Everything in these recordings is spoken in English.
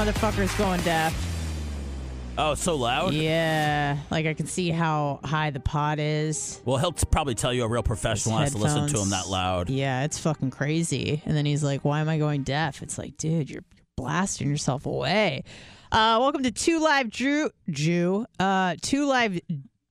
Motherfucker's going deaf. Oh, so loud? Yeah, like I can see how high the pot is. Well, he'll t- probably tell you a real professional has to listen to him that loud. Yeah, it's fucking crazy. And then he's like, "Why am I going deaf?" It's like, dude, you're blasting yourself away. Uh, welcome to Two Live Drew, Jew, uh, Two Live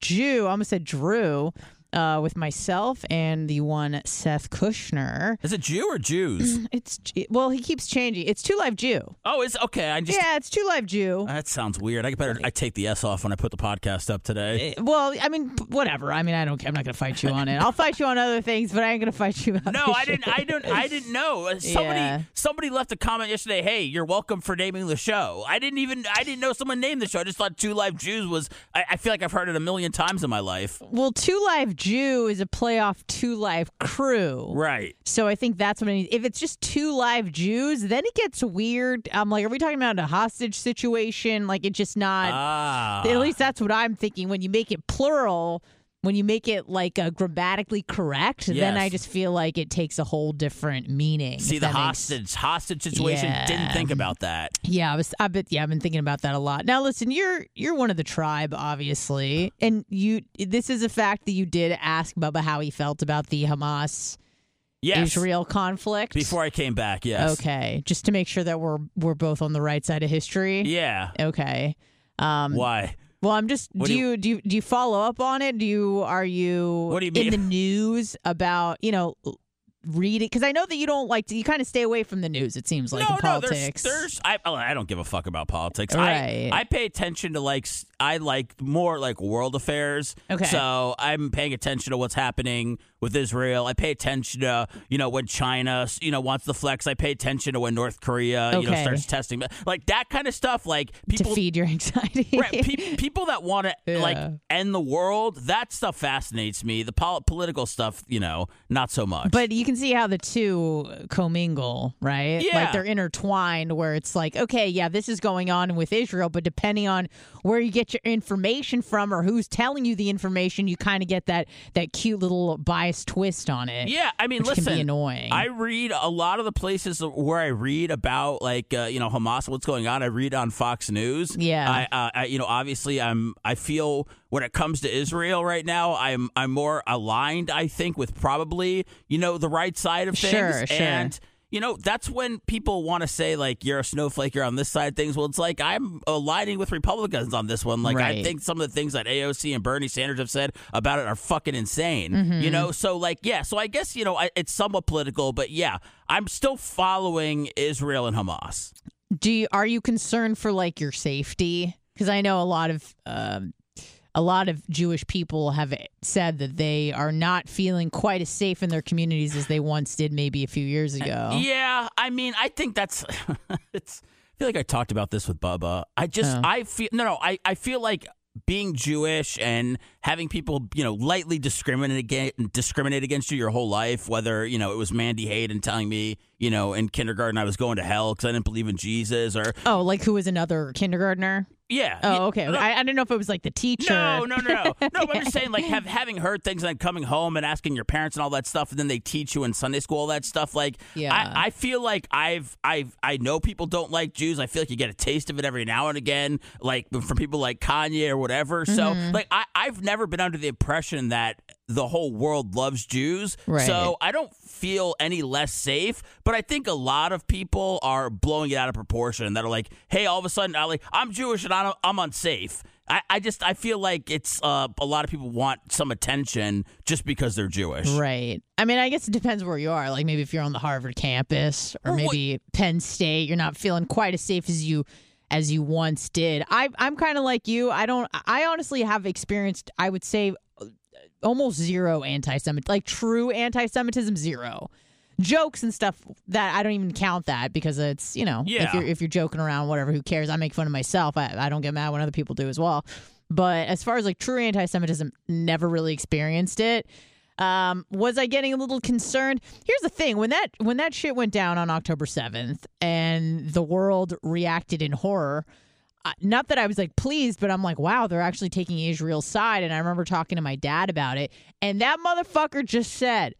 Jew. I almost said Drew. Uh, with myself and the one Seth Kushner. Is it Jew or Jews? It's well, he keeps changing. It's Two Live Jew. oh, it's okay. I just Yeah, it's Two Live Jew. that sounds weird. I better I take the S off when I put the podcast up today. Well, I mean, whatever. I mean, I don't. I'm not going to fight you on it. I'll fight you on other things, but I ain't going to fight you about. No, I didn't. shit. I didn't. I didn't know. Uh, Somebody, Yeah. somebody left a comment yesterday. Hey, you're welcome for naming the show. I didn't even. I didn't know someone named the show. I just thought Two Live Jews was. I, I feel like I've heard it a million times in my life. Well, Two Live Jew is a play off Two Live Crew. Right. So I think that's what I need. If it's just two live Jews, then it gets weird. I'm like, are we talking about a hostage situation? Like, it's just not. Ah. at least that's what I'm thinking. When you make it plural, when you make it like uh, grammatically correct, then I just feel like it takes a whole different meaning. See the that makes- hostage hostage situation. Yeah. Didn't think about that. Yeah, I was. I bet. Yeah, I've been thinking about that a lot. Now, listen, you're you're one of the tribe, obviously, and you. This is a fact that you did ask Bubba how he felt about the Hamas Yes. Israel conflict. Before I came back. Yes. Okay, just to make sure that we're we're both on the right side of history. Yeah. Okay. Um, Why? Well, I'm just. Do do you- you do you, do you follow up on it? Do you are you What do you in the news about you know read it? Because I know that you don't like to. You kind of stay away from the news. It seems like no, in no, politics. there's, there's I, oh, I don't give a fuck about politics. Right. I, I pay attention to like, I like more like world affairs. Okay. So I'm paying attention to what's happening with Israel. I pay attention to, you know, when China, you know, wants the flex. I pay attention to when North Korea, you know, starts testing. Like that kind of stuff. Like to people. feed your anxiety. Right, pe- people that want to Yeah. like end the world, that stuff fascinates me. The pol- political stuff, you know, not so much. But you can see how the two commingle, right? Yeah. Like they're intertwined where it's like, okay, yeah, this is going on with Israel, but depending on where you get your information from or who's telling you the information, you kind of get that that cute little biased twist on it. Yeah, I mean, listen, can be annoying. I read a lot of the places where I read about like uh, you know Hamas, what's going on. I read on Fox News. Yeah. I, uh, I you know obviously I'm I feel when it comes to Israel right now, I'm I'm more aligned. I think with probably you know the right side of things. Sure, sure. And you know that's when people want to say like you're a snowflake, you're on this side of things. Well, it's like I'm aligning with Republicans on this one. Like I think some of the things that AOC and Bernie Sanders have said about it are fucking insane. Mm-hmm. You know, so like yeah, so I guess you know I, it's somewhat political, but yeah, I'm still following Israel and Hamas. Do you, are you concerned for like your safety? Because I know a lot of um, a lot of Jewish people have said that they are not feeling quite as safe in their communities as they once did, maybe a few years ago. Yeah, I mean, I think that's it's. I feel like I talked about this with Bubba. I just Oh. I feel no, no. I I feel like being Jewish and having people you know lightly discriminate against discriminate against you your whole life, whether you know it was Mandy Hayden telling me you know in kindergarten I was going to hell because I didn't believe in Jesus, or Oh, like who was another kindergartner? Yeah. Oh, okay. I, I didn't know if it was like the teacher. No, no, no, no. No, but I'm just saying, like, have, having heard things and then coming home and asking your parents and all that stuff, and then they teach you in Sunday school all that stuff. Like, Yeah. I, I feel like I've, I've, I know people don't like Jews. I feel like you get a taste of it every now and again, like from people like Kanye or whatever. So, Mm-hmm. like, I, I've never been under the impression that the whole world loves Jews. Right. So I don't feel any less safe. But I think a lot of people are blowing it out of proportion. That are like, hey, all of a sudden, I like I'm Jewish and I'm, I'm unsafe. I, I just I feel like it's uh, a lot of people want some attention just because they're Jewish. Right. I mean, I guess it depends where you are. Like maybe if you're on the Harvard campus or what- maybe Penn State, you're not feeling quite as safe as you as you once did. I I'm kind of like you. I don't I honestly have experienced I would say almost zero anti-Semitic like true anti-Semitism zero. Jokes and stuff that I don't even count that because it's you know yeah. if you're if you're joking around whatever who cares I make fun of myself I, I don't get mad when other people do as well but as far as like true anti-Semitism never really experienced it um, was I getting a little concerned? Here's the thing: when that when that shit went down on October seventh, and the world reacted in horror. Not that I was like pleased, but I'm like, wow, they're actually taking Israel's side. And I remember talking to my dad about it, and that motherfucker just said,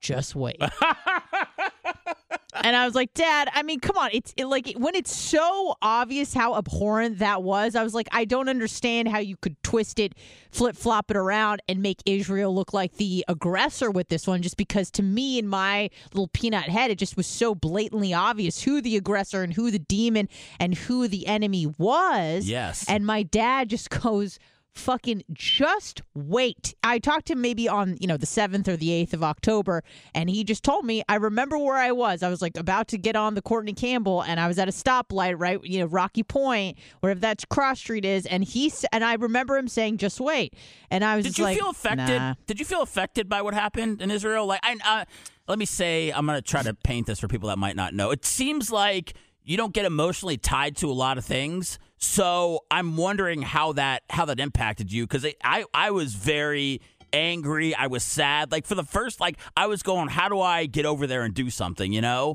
"Just wait." and I was like, Dad, I mean, come on. It's it, like when it's so obvious how abhorrent that was, I was like, I don't understand how you could twist it, flip flop it around, and make Israel look like the aggressor with this one, just because to me, in my little peanut head, it just was so blatantly obvious who the aggressor and who the demon and who the enemy was. Yes. And my dad just goes, fucking just wait. I talked to him maybe on, you know, the 7th or the 8th of October, and he just told me, I remember where I was. I was like about to get on the Courtney Campbell, and I was at a stoplight, right, you know, Rocky Point, wherever that cross street is, and he and I remember him saying, just wait. And I was Did you like, feel affected? nah. Did you feel affected by what happened in Israel? Like, I, uh, let me say, I'm going to try to paint this for people that might not know. It seems like you don't get emotionally tied to a lot of things, so I'm wondering how that how that impacted you because I I was very angry. I was sad. Like for the first, like I was going, how do I get over there and do something? You know.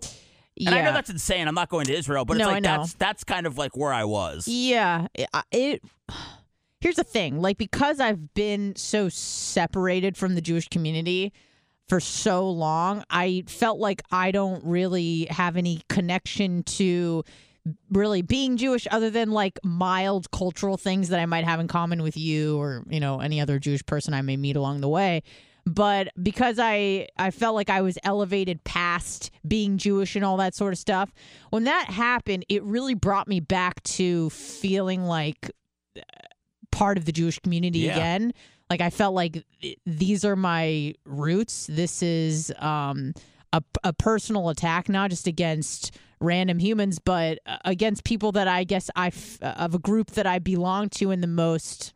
And I know that's insane. I'm not going to Israel, but it's No, I like know. that's that's kind of like where I was. Yeah, it, it. Here's the thing, like because I've been so separated from the Jewish community for so long, I felt like I don't really have any connection to really being Jewish other than like mild cultural things that I might have in common with you or, you know, any other Jewish person I may meet along the way. But because I I felt like I was elevated past being Jewish and all that sort of stuff, when that happened, it really brought me back to feeling like uh, part of the Jewish community Yeah. again. Like I felt like these are my roots. This is um a, a personal attack, not just against random humans, but uh, against people that I guess I f- uh, of a group that I belong to in the most,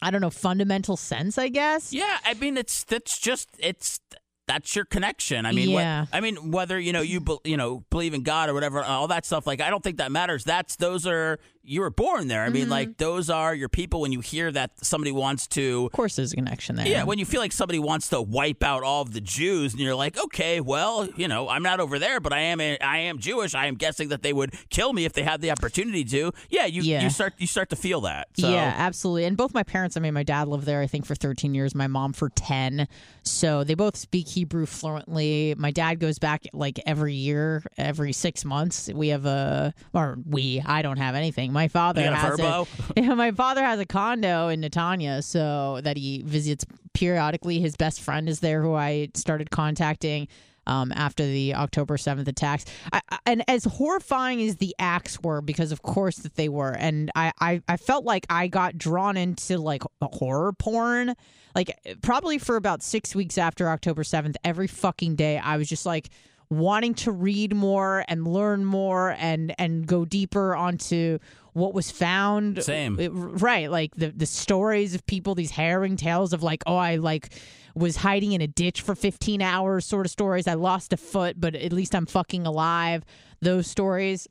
I don't know, fundamental sense. I guess. Yeah, I mean it's that's just it's that's your connection. I mean, what- Yeah. I mean whether you know you be, you know believe in God or whatever, all that stuff. Like I don't think that matters. That's those are you were born there. I Mm-hmm. mean, like those are your people. When you hear that somebody wants to Of course, there's a connection there. Yeah, when you feel like somebody wants to wipe out all of the Jews, and you're like, okay, well, you know, I'm not over there, but I am I am Jewish. I am guessing that they would kill me if they had the opportunity to. Yeah, you Yeah. you start you start to feel that. So, Yeah, absolutely. And both my parents, I mean, my dad lived there, I think, for 13 years, my mom for 10. So they both speak Hebrew fluently. My dad goes back like every year, every six months. We have a, or we, I don't have anything. My father a has it. Yeah, my father has a condo in Netanya, so that he visits periodically. His best friend is there, who I started contacting um, after the October 7th attacks. I, I- and as horrifying as the acts were, because of course that they were, and I, I, I felt like I got drawn into like horror porn. Like probably for about six weeks after October 7th, every fucking day, I was just like wanting to read more and learn more and and go deeper onto what was found Same. it- right like the the stories of people these harrowing tales of like oh i like was hiding in a ditch for 15 hours sort of stories. I lost a foot but at least i'm fucking alive. Those stories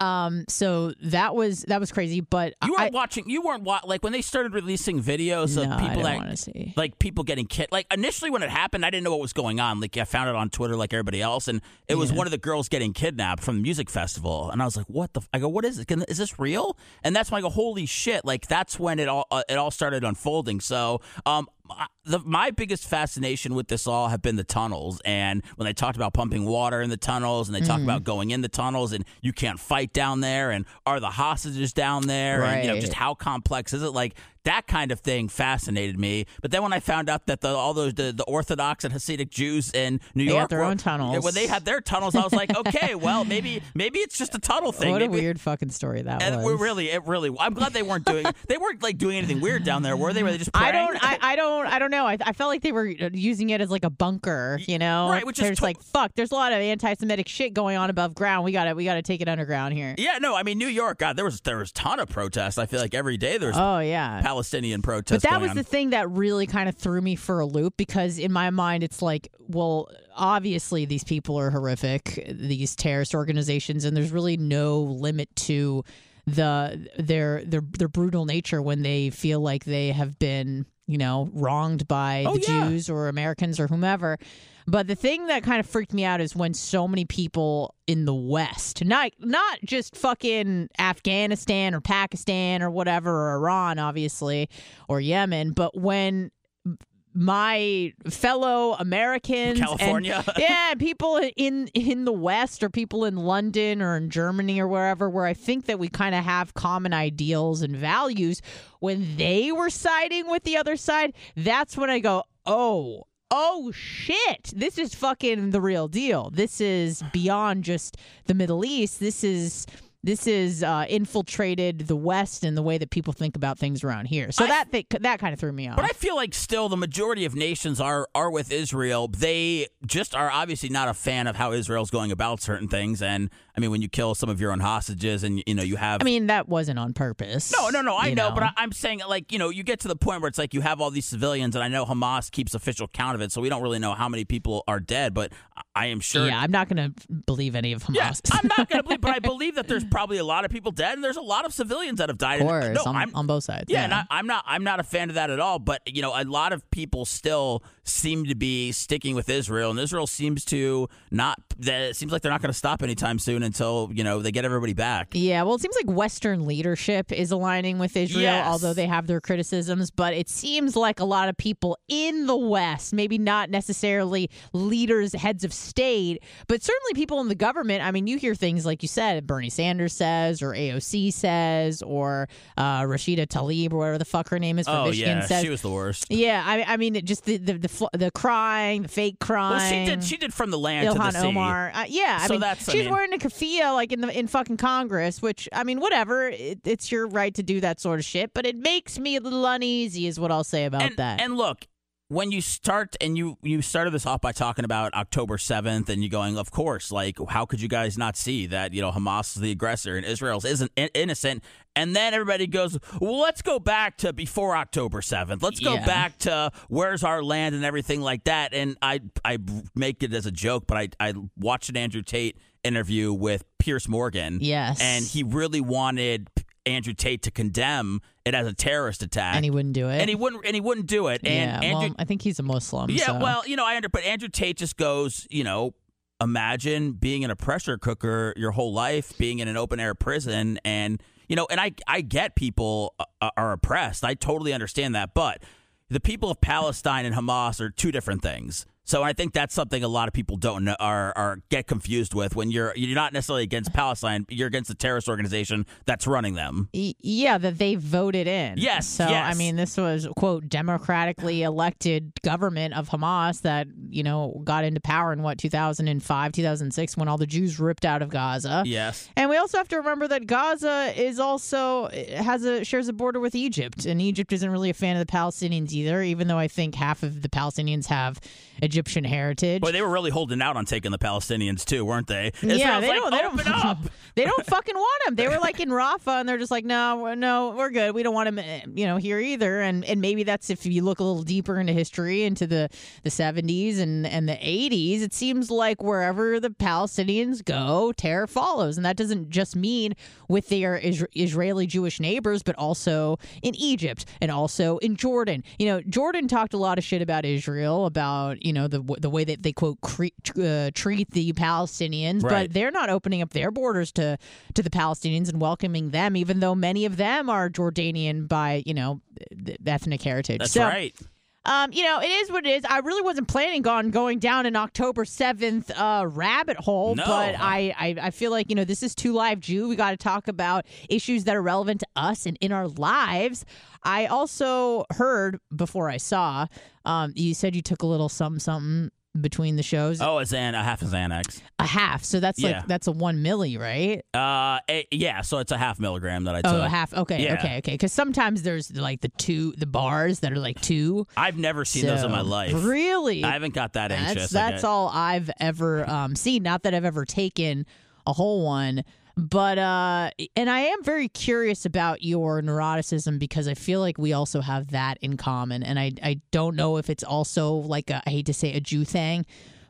um so that was that was crazy but You weren't watching. You weren't wa- like when they started releasing videos no, of I people don't that want to see like people getting kid. Like initially when it happened, I didn't know what was going on. Like I found it on Twitter, like everybody else, and it was Yeah. one of the girls getting kidnapped from the music festival. And I was like, "What the?" F-? I go, "What is it? Can, is this real?" And that's when I go, "Holy shit!" Like that's when it all uh, it all started unfolding. So, um, the, my biggest fascination with this all have been the tunnels, and when they talked about pumping water in the tunnels, and they talk about mm-hmm. going in the tunnels, and you can't fight down there, and are the hostages down there, and you know just how complex is it? Like that kind of thing fascinated me. But then when I found out that the, all those the, the Orthodox and Hasidic Jews in New They York their were- own tunnels. when they had their tunnels, I was like, okay, well maybe maybe it's just a tunnel thing. what a weird fucking story that And was really, it really. I'm glad they weren't doing. They weren't like doing anything weird down there, were they? Were they just? I don't. I, I don't. I don't know. I, I felt like they were uh, using it as like a bunker. You know, Right, which is There's to- like fuck. There's a lot of anti-Semitic shit going on above ground. We got to We got to take it underground here. Yeah, no. I mean, New York. God, there was there was a ton of protests. I feel like every day there's Oh yeah. Palestinian protests. But that was on. the thing that really kind of threw me for a loop because in my mind it's like, well, obviously these people are horrific, these terrorist organizations, and there's really no limit to the their their their brutal nature when they feel like they have been you know wronged by Oh, the yeah. Jews or Americans or whomever. But the thing that kind of freaked me out is when so many people in the West, not not just fucking Afghanistan or Pakistan or whatever, or Iran, obviously, or Yemen, but when my fellow Americans, and- California. yeah, people in in the West or people in London or in Germany or wherever, where I think that we kind of have common ideals and values, when they were siding with the other side, that's when I go, oh. Oh shit! This is fucking the real deal. This is beyond just the Middle East. This is this is uh, infiltrated the West and the way that people think about things around here. So I- that thi- that kind of threw me off. But I feel like still the majority of nations are are with Israel. They just are obviously not a fan of how Israel's going about certain things. And I mean, when you kill some of your own hostages, and you know you have I mean, that wasn't on purpose. No, no, no. I you know, but I, I'm saying like you know you get to the point where it's like you have all these civilians, and I know Hamas keeps official count of it, so we don't really know how many people are dead. But I- am sure. yeah, I'm not going to believe any of Hamas. Yeah, I'm not going to believe, but I believe that there's probably a lot of people dead, and there's a lot of civilians that have died. Uh, of And- course, no, on, I'm, on both sides. yeah, and I, I'm not. I'm not a fan of that at all. But you know, a lot of people still seem to be sticking with Israel, and Israel seems to not. That it seems like they're not going to stop anytime soon until you know they get everybody back. Yeah, well, it seems like Western leadership is aligning with Israel, Yes. although they have their criticisms. But it seems like a lot of people in the West, maybe not necessarily leaders, heads of state, but certainly people in the government. I mean, you hear things like you said, Bernie Sanders says, or AOC says, or uh, Rashida Tlaib, or whatever the fuck her name is from Oh Michigan yeah, says. she was the worst. yeah, I, I mean, just the the the, the crying, the fake crying. Well, she did. She did from the land to Ilhan the sea. Omar. Uh, yeah, I So mean, that's- I she's mean- wearing a keffiyeh like in the in fucking Congress, which I mean, whatever. It, it's your right to do that sort of shit, but it makes me a little uneasy, is what I'll say about and, that. And look, when you start and you you started this off by talking about October 7th and you going of course like how could you guys not see that you know Hamas is the aggressor and Israel's isn't innocent and then everybody goes well let's go back to before October 7th let's go Yeah. back to where's our land and everything like that and I I make it as a joke but I I watched an Andrew Tate interview with Piers Morgan Yes. and he really wanted Andrew Tate to condemn it as a terrorist attack and he wouldn't do it. and he wouldn't and he wouldn't do it. And yeah, Andrew, well, I think he's a Muslim. yeah, so- well, you know, I under, but Andrew Tate just goes, you know, imagine being in a pressure cooker your whole life, being in an open air prison, and you know, and I I get people uh, are oppressed. I totally understand that, but the people of Palestine and Hamas are two different things. So I think that's something a lot of people don't know are are get confused with when you're you're not necessarily against Palestine, you're against the terrorist organization that's running them. Yeah, that they voted in. Yes, So yes. I mean, this was quote democratically elected government of Hamas that you know got into power in what 2005, 2006 when all the Jews ripped out of Gaza. Yes. And we also have to remember that Gaza is also eh, has a shares a border with Egypt, and Egypt isn't really a fan of the Palestinians either. Even though I think half of the Palestinians have Egyptian heritage. Boy, they were really holding out on taking the Palestinians too, weren't they? yeah, they like, don't. They open don't. up. they don't fucking want them. They were like in Rafah, and they're just like, no, no, we're good. We don't want him, eh, you know, here either. And and maybe that's if you look a little deeper into history, into the the seventies and and the eighties. It seems like wherever the Palestinians go, terror follows, and that doesn't just mean with their Is- Israeli Jewish neighbors, but also in Egypt and also in Jordan. You know, Jordan talked a lot of shit about Israel, about you know the the way that they quote cre- uh, treat the Palestinians, Right. but they're not opening up their borders to to the Palestinians and welcoming them, even though many of them are Jordanian by you know th- ethnic heritage. That's so, right. Um, you know, it is what it is. I really wasn't planning on going down an October seventh uh, rabbit hole, No. but I, I I feel like you know this is two live Jew. We got to talk about issues that are relevant to us and in our lives. I also heard before I saw, um, you said you took a little something something between the shows, Oh, a Xan, a half a Xanax. a half. So that's Yeah. like that's a one milli, right? Uh, eh, yeah. So it's a half milligram that I took. Oh, a half. Okay, Yeah. okay, okay. Because sometimes there's like the two the bars that are like two. I've never seen those in my So- life. Really? I haven't got that anxious. That's that's all I've ever um, seen. Not that I've ever taken a whole one, but uh, and I am very curious about your neuroticism because I feel like we also have that in common, and I I don't know if it's also like a, I hate to say a Jew thing.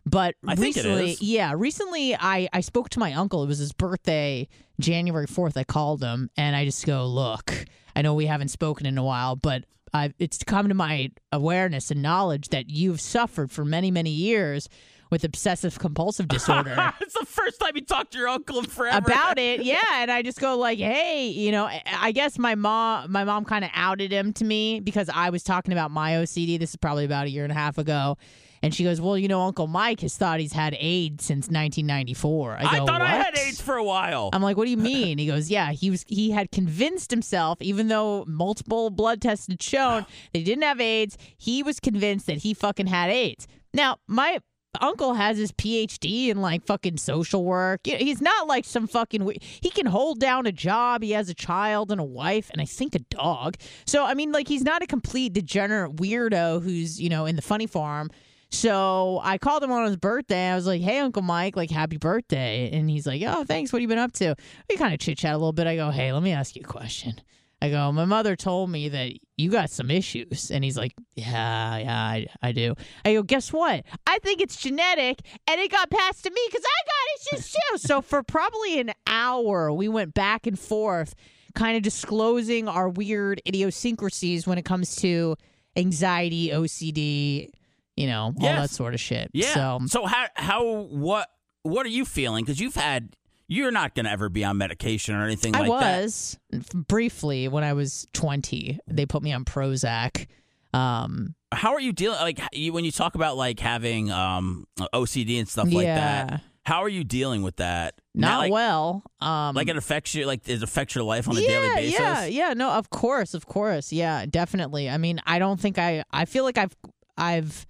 But I think it recently, yeah, recently I, I spoke to my uncle. It was his birthday, January 4th. I called him and I just go, Look, I know we haven't spoken in a while, but I, it's come to my awareness and knowledge that you've suffered for many, many years with obsessive compulsive disorder. it's the first time you talked to your uncle in forever. about it yeah and i just go like hey you know I- guess my mom my mom kind of outed him to me because i was talking about my ocd this is probably about a year and a half ago and she goes well you know uncle mike has thought he's had aids since 1994 i, thought I had AIDS for a while. I'm like, what do you mean? He goes, yeah, he was he had convinced himself, even though multiple blood tests had shown that he didn't have AIDS, he was convinced that he fucking had AIDS. Now, my uncle has his PhD in like fucking social work. He's not like some fucking he can hold down a job. He has a child and a wife and I think a dog. So I mean like he's not a complete degenerate weirdo who's, you know, in the funny farm. So I called him on his birthday. I was like, "Hey, Uncle Mike, like, happy birthday!" And he's like, "Oh, thanks. What have you been up to?" We kind of chit chat a little bit. I go, "Hey, let me ask you a question." I go, "My mother told me that you got some issues," and he's like, "Yeah, yeah, I, I do." I go, "Guess what? I think it's genetic, and it got passed to me because I got issues too." so for probably an hour, we went back and forth, kind of disclosing our weird idiosyncrasies when it comes to anxiety, OCD, you know, all that sort of shit. yeah. So, So how how what what are you feeling? Because you've had you're not going to ever be on medication or anything I like that. was briefly when I was 20. They put me on Prozac. Um, How are you dealing? Like you, when you talk about like having um OCD and stuff like that. How are you dealing with that? not like, well. Um, Like it affects you. Like it affects your life on a yeah, daily basis. Yeah, yeah, no, of course, of course, yeah, definitely. I mean, I don't think I. I feel like I've, I've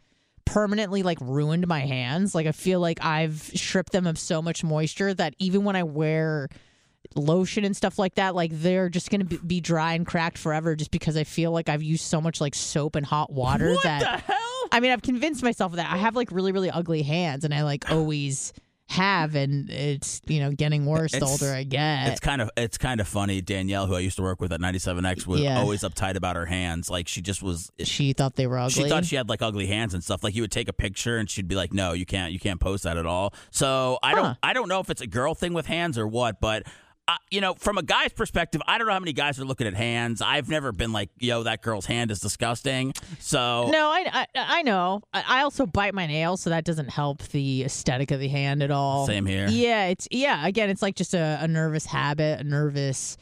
permanently like ruined my hands. Like I feel like I've stripped them of so much moisture that even when I wear lotion and stuff like that, like they're just gonna be, be dry and cracked forever, just because I feel like I've used so much like soap and hot water What that. the hell? I mean, I've convinced myself of that. I have like really, really ugly hands, and I like always have, and it's you know getting worse the older I get. It's kind of it's kind of funny. Danielle, who I used to work with at 97X, was Yeah. always uptight about her hands. Like she just was. she thought they were ugly. She thought she had like ugly hands and stuff. Like you would take a picture and she'd be like, "No, you can't. You can't post that at all." So I Huh. don't. I don't know if it's a girl thing with hands or what, but. Uh, you know, from a guy's perspective, I don't know how many guys are looking at hands. I've never been like, "Yo, that girl's hand is disgusting." So no, I, I I know. I also bite my nails, so that doesn't help the aesthetic of the hand at all. Same here. Yeah, it's yeah. Again, it's like just a, a nervous habit, a nervous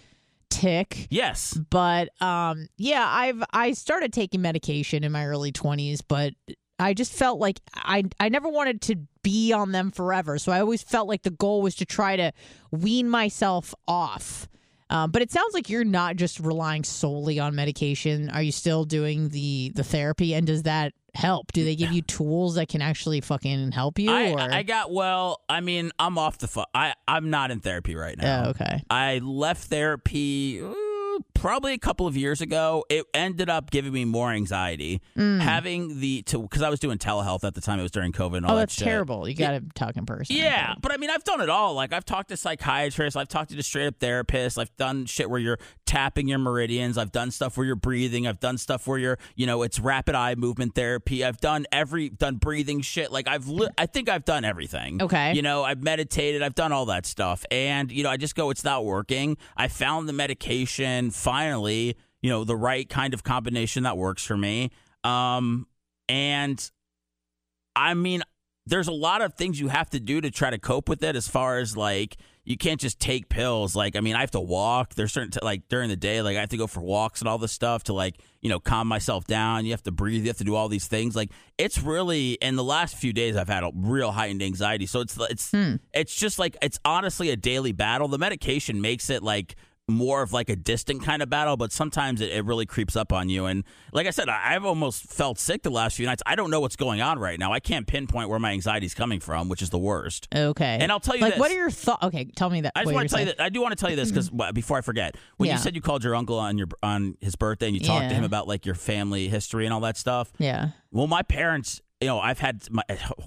tick. yes, But um, yeah, I've I started taking medication in my early twenties, but I just felt like I I never wanted to be on them forever. So I always felt like the goal was to try to wean myself off. Um, but it sounds like you're not just relying solely on medication. Are you still doing the the therapy? And does that help? Do they give you tools that can actually fucking help you? I, or I got well. I mean, I'm off the. Fu- I I'm not in therapy right now. oh, okay. I left therapy uh, probably a couple of years ago. It ended up giving me more anxiety Mm. having the to because I was doing telehealth at the time. It was during COVID. And all Oh, that that's shit. terrible. You got to talk in person. Yeah, but I mean, I've done it all. Like, I've talked to psychiatrists, I've talked to just straight up therapists, I've done shit where you're tapping your meridians, I've done stuff where you're breathing, I've done stuff where you're, you know, it's rapid eye movement therapy. I've done every, done breathing shit. Like, I've, li- I think I've done everything. Okay. You know, I've meditated, I've done all that stuff. And, you know, I just go, it's not working. I found the medication finally, you know, the right kind of combination that works for me. Um, and I mean, there's a lot of things you have to do to try to cope with it as far as like you can't just take pills. Like i mean i have to walk. There's certain t- like during the day like i have to go for walks and all this stuff to like you know calm myself down. You have to breathe. You have to do all these things. Like it's really in the last few days i've had a real heightened anxiety. So it's it's it's just like it's honestly a daily battle. The medication makes it like more of like a distant kind of battle, but sometimes it, it really creeps up on you. And like I said, I, I've almost felt sick the last few nights. I don't know what's going on right now. I can't pinpoint where my anxiety's coming from, which is the worst. Okay. And I'll tell you like, this. what are your thoughts? Okay, tell me that. I just want to tell you that I do want to tell you this because before I forget, when Yeah. you said you called your uncle on your on his birthday and you talked to him about like your family history and all that stuff. Yeah. Well, my parents, you know, I've had my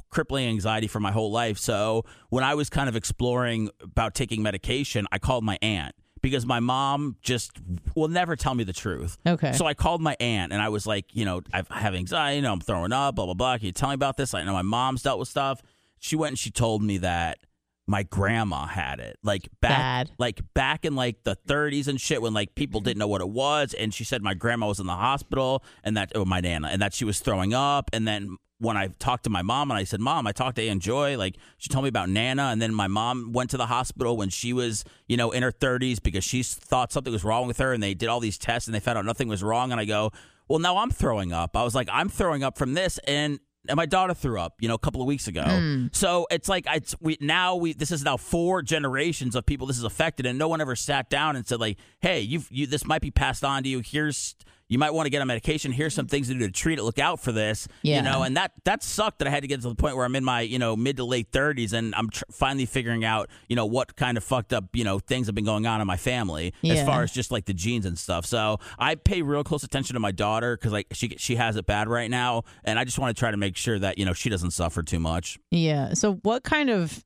crippling anxiety for my whole life. So when I was kind of exploring about taking medication, I called my aunt because my mom just will never tell me the truth. Okay. So I called my aunt and I was like, you know, I've- anxiety, you know, I'm throwing up, blah, blah, blah. Can you tell me about this? I know my mom's dealt with stuff. She went and she told me that my grandma had it. Like back Bad. like back in like the 30s and shit when like people didn't know what it was and she said my grandma was in the hospital and that oh my nana and that she was throwing up and then when I talked to my mom and I said, Mom, I talked to Aunt Joy, like she told me about Nana. And then my mom went to the hospital when she was, you know, in her 30s because she thought something was wrong with her and they did all these tests and they found out nothing was wrong. And I go, Well, now I'm throwing up. I was like, I'm throwing up from this. And and my daughter threw up, you know, a couple of weeks ago. Hmm. So it's like it's we now we this is now four generations of people this is affected, and no one ever sat down and said like, "Hey, you've you this might be passed on to you. Here's you might want to get on medication. Here's some things to do to treat it. Look out for this, Yeah. you know." And that that sucked that I had to get to the point where I'm in my you know mid to late 30s, and I'm tr- finally figuring out you know what kind of fucked up you know things have been going on in my family as far as just like the genes and stuff. So I pay real close attention to my daughter because like she she has it bad right now, and I just want to try to make sure that you know she doesn't suffer too much. Yeah. So, what kind of,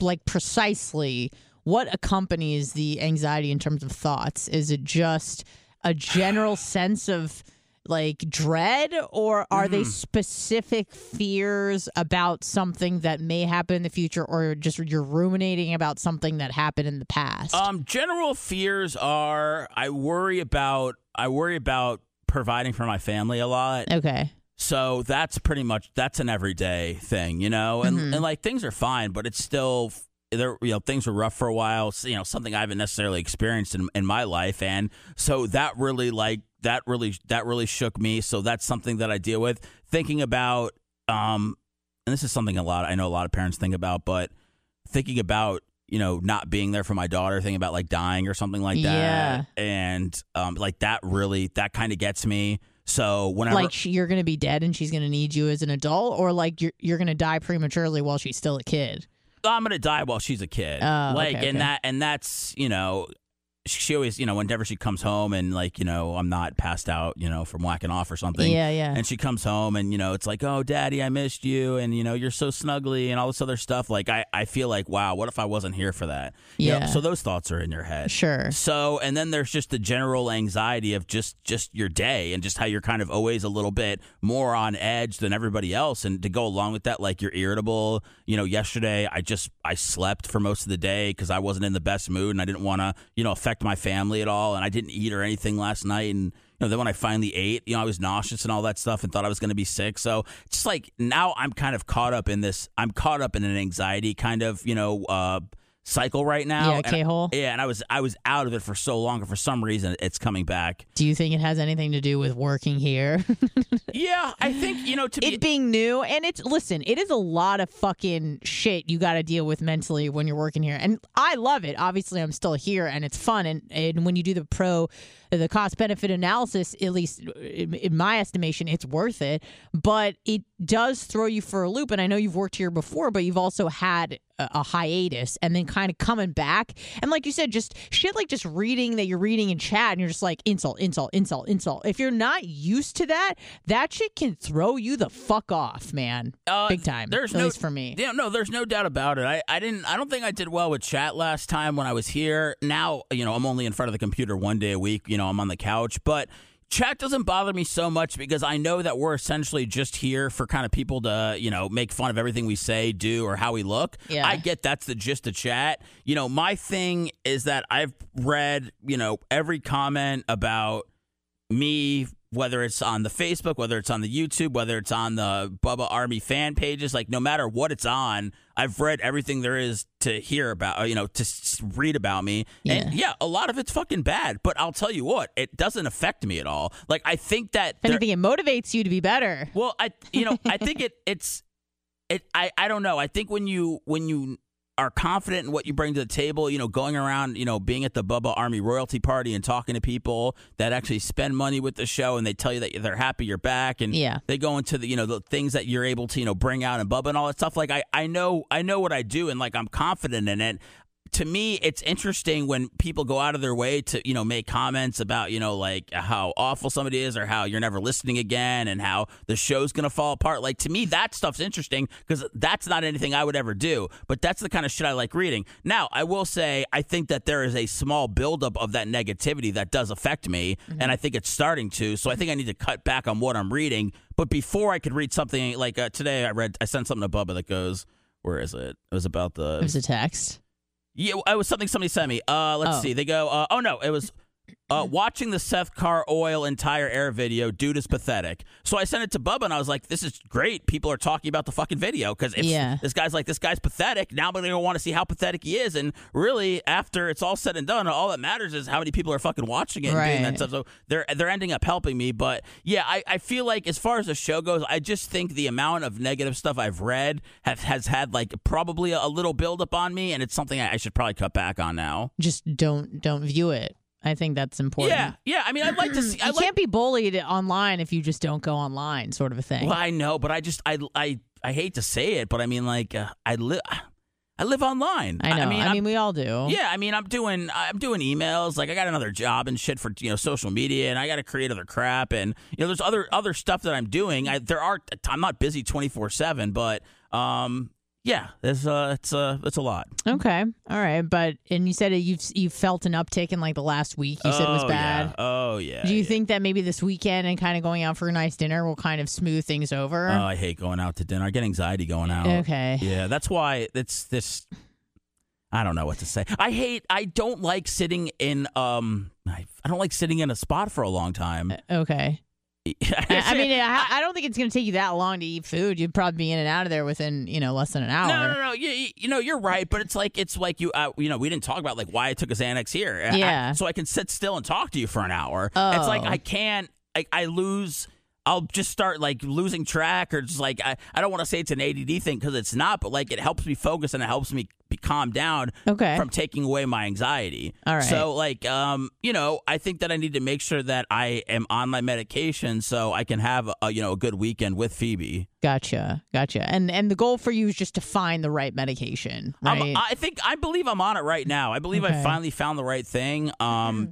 like, precisely, what accompanies the anxiety in terms of thoughts? Is it just a general sense of, like, dread, or are they specific fears about something that may happen in the future, or just you're ruminating about something that happened in the past? Um, general fears are I worry about I worry about providing for my family a lot. okay. So that's pretty much that's an everyday thing, you know. And Mm-hmm. and like things are fine, but it's still there. You know, things were rough for a while. You know, something I haven't necessarily experienced in in my life, and so that really like that really that really shook me. So that's something that I deal with. Thinking about um, and this is something a lot I know a lot of parents think about, but thinking about you know not being there for my daughter, thinking about like dying or something like that, Yeah. and um, like that really that kind of gets me. So whenever Like she, you're going to be dead and she's going to need you as an adult, or like you're you're going to die prematurely while she's still a kid. I'm gonna die while she's a kid. Oh, like okay, and okay. that and that's you know she always, you know, whenever she comes home and like, you know, I'm not passed out, you know, from whacking off or something. Yeah, yeah. And she comes home and, you know, it's like, oh, daddy, I missed you. And, you know, you're so snuggly and all this other stuff. Like, I, I feel like, wow, what if I wasn't here for that? You know, Yeah. so those thoughts are in your head. Sure. So, and then there's just the general anxiety of just just your day and just how you're kind of always a little bit more on edge than everybody else. And to go along with that, like you're irritable. You know, yesterday I just I slept for most of the day because I wasn't in the best mood and I didn't want to you know affect my family at all. And I didn't eat or anything last night. And you know, then when I finally ate, you know, I was nauseous and all that stuff and thought I was going to be sick. So just like now I'm kind of caught up in this. I'm caught up in an anxiety kind of you know. uh cycle right now Yeah, And- K-hole. yeah, and I was I was out of it for so long, and for some reason, it's coming back. Do you think it has anything to do with working here? Yeah, I think you know to be it being new and it's listen it is a lot of fucking shit you got to deal with mentally when you're working here and i love it obviously i'm still here and it's fun and, and when you do the pro the cost benefit analysis at least in my estimation it's worth it but it does throw you for a loop and i know you've worked here before but you've also had a, hiatus and then kind of coming back and like you said just shit like just reading that you're reading in chat and you're just like insult insult insult insult if you're not used to that that shit can throw you the fuck off man uh, big time There's at no for me Yeah, no, there's no doubt about it. I, I didn't. I don't think I did well with chat last time when I was here. Now, you know, I'm only in front of the computer one day a week. You know, I'm on the couch, but. Chat doesn't bother me so much because I know that we're essentially just here for kind of people to, you know, make fun of everything we say, do, or how we look. Yeah. I get that's the gist of chat. You know, my thing is that I've read, you know, every comment about me, whether it's on the Facebook, whether it's on the YouTube, whether it's on the Bubba Army fan pages, like no matter what it's on, I've read everything there is to hear about, uh, you know, to read about me. And yeah, a lot of it's fucking bad, but I'll tell you what, it doesn't affect me at all. Like I think that if anything it motivates you to be better well, I you know, I think it it's it I I don't know. I think when you when you are confident in what you bring to the table, you know, going around, you know, being at the Bubba Army royalty party and talking to people that actually spend money with the show and they tell you that they're happy you're back and Yeah. they go into the, you know, the things that you're able to, you know, bring out and Bubba and all that stuff. Like I, I know, I know what I do and like I'm confident in it. To me, it's interesting when people go out of their way to, you know, make comments about, you know, like how awful somebody is or how you're never listening again and how the show's going to fall apart. Like to me, that stuff's interesting because that's not anything I would ever do. But that's the kind of shit I like reading. Now, I will say, I think that there is a small buildup of that negativity that does affect me, and I think it's starting to. So I think I need to cut back on what I'm reading. But before I could read something like uh, today, I read, I sent something to Bubba that goes, where is it? It was about the it was a text yeah, it was something somebody sent me. Uh, let's Oh. see. They go. Uh, oh no, it was uh, watching the Seth Car Oil entire air video. Dude is pathetic. So I sent it to Bubba, and I was like, "This is great. People are talking about the fucking video because if Yeah. this guy's like, this guy's pathetic. Now they're gonna want to see how pathetic he is. And really, after it's all said and done, all that matters is how many people are fucking watching it and doing that stuff. So they're they're ending up helping me. But yeah, I, I feel like as far as the show goes, I just think the amount of negative stuff I've read have, has had like probably a, a little buildup on me, and it's something I, I should probably cut back on now. just don't don't view it i think that's important Yeah, yeah. I mean, I'd like to see. I you like. can't be bullied online if you just don't go online sort of a thing Well, I know, but I just I I I hate to say it, but I mean, like uh, I live. I live online. i know I mean, I mean we all do Yeah, I mean, I'm doing I'm doing emails. Like, I got another job and shit for you know social media, and I got to create other crap, and you know, there's other other stuff that I'm doing. I, there are I'm not busy 24 seven, but um, yeah, there's uh, it's uh, it's a lot. okay all right but and you said it, you've you felt an uptick in like the last week you said it was Oh, bad Yeah. Oh yeah. do you yeah. think that maybe this weekend and kind of going out for a nice dinner will kind of smooth things over Oh, I hate going out to dinner. I get anxiety going out. okay Yeah, that's why it's this. I don't know what to say. I hate. I don't like sitting in. Um, I, I don't like sitting in a spot for a long time. okay I I mean, I, I don't think it's going to take you that long to eat food. You'd probably be in and out of there within, you know, less than an hour. No, no, no. You, you- know, you're right, but it's like it's like you. Uh, you know, we didn't talk about like why I took a Xanax here. I- Yeah. so I can sit still and talk to you for an hour. It's like Oh. I can't. I, I lose. I'll just start like losing track or just like I, I don't want to say it's an ADD thing because it's not, but like it helps me focus and it helps me be calm down Okay. from taking away my anxiety. All right. So like um you know I think that I need to make sure that I am on my medication so I can have a you know a good weekend with Phoebe. Gotcha, gotcha. And and the goal for you is just to find the right medication, right? I think I believe I'm on it right now. I believe I finally found the right thing. Um,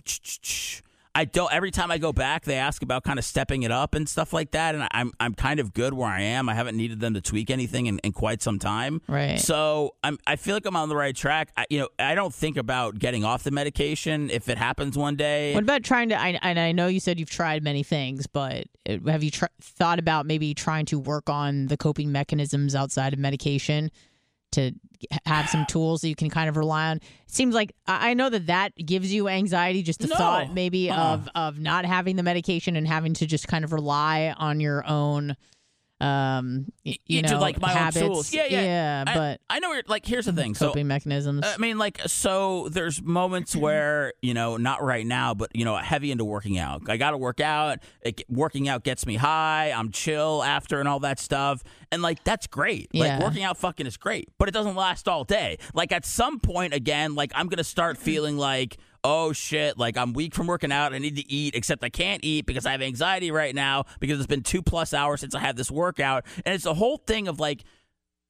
I don't. Every time I go back, they ask about kind of stepping it up and stuff like that, and I'm I'm kind of good where I am. I haven't needed them to tweak anything in, in quite some time. Right. So I'm I feel like I'm on the right track. I, you know, I don't think about getting off the medication if it happens one day. what about trying to? I, and I know you said you've tried many things, but have you tr- thought about maybe trying to work on the coping mechanisms outside of medication to have some tools that you can kind of rely on? It seems like I know that that gives you anxiety. Just the No. thought maybe Uh-uh. of of not having the medication and having to just kind of rely on your own. Um, you Yeah, to, know, like, my own habits. tools. Yeah, yeah. I- but I know. Where, like, here's the thing. So coping mechanisms. I mean, like, so there's moments where, you know, not right now, but, you know, heavy into working out. I got to work out. It, working out gets me high. I'm chill after and all that stuff. And, like, that's great. Like, Yeah. working out fucking is great, but it doesn't last all day. Like, at some point, again, like, I'm going to start feeling like, oh shit, like I'm weak from working out. I need to eat, except I can't eat because I have anxiety right now because it's been two plus hours since I had this workout. And it's a whole thing of like,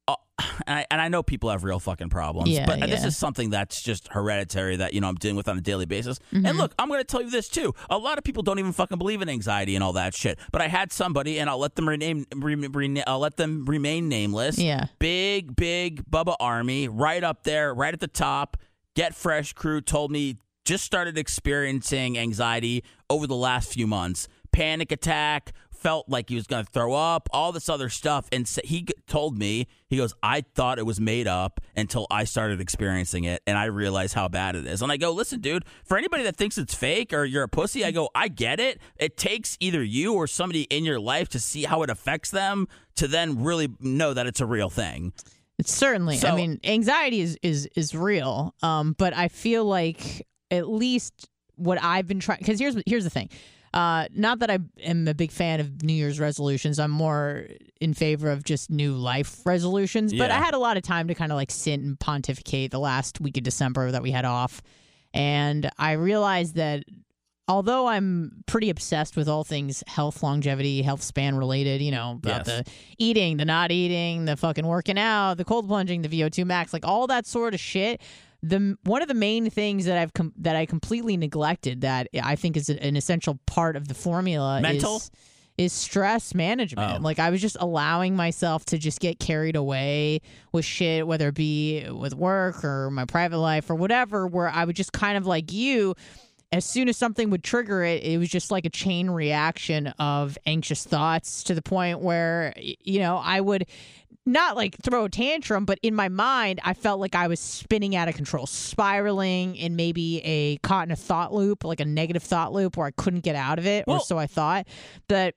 uh, and, I, and I know people have real fucking problems, Yeah, but this is something that's just hereditary that you know I'm dealing with on a daily basis. Mm-hmm. And look, I'm going to tell you this too. A lot of people don't even fucking believe in anxiety and all that shit. But I had somebody, and I'll let them rename, re, re, I'll let them remain nameless. Yeah. big, big Bubba Army, right up there, right at the top. Get Fresh crew told me just started experiencing anxiety over the last few months. Panic attack, felt like he was going to throw up, all this other stuff. And so he told me, he goes, I thought it was made up until I started experiencing it and I realized how bad it is. And I go, listen, dude, for anybody that thinks it's fake or you're a pussy, I go, I get it. It takes either you or somebody in your life to see how it affects them to then really know that it's a real thing. It's certainly. I mean, anxiety is is is real. Um, but I feel like at least what I've been trying. Because here's here's the thing. Uh, not that I am a big fan of New Year's resolutions. I'm more in favor of just new life resolutions. But Yeah. I had a lot of time to kind of like sit and pontificate the last week of December that we had off, and I realized that although I'm pretty obsessed with all things health, longevity, health span related, you know, about Yes. the eating, the not eating, the fucking working out, the cold plunging, the VO2 max, like all that sort of shit. The one of the main things that I've com- that I completely neglected that I think is an essential part of the formula Mental? is is stress management. Oh. Like I was just allowing myself to just get carried away with shit, whether it be with work or my private life or whatever, where I would just kind of like you as soon as something would trigger it, it was just like a chain reaction of anxious thoughts to the point where, you know, I would not like throw a tantrum, but in my mind, I felt like I was spinning out of control, spiraling in maybe a caught in a thought loop, like a negative thought loop where I couldn't get out of it, or so I thought. But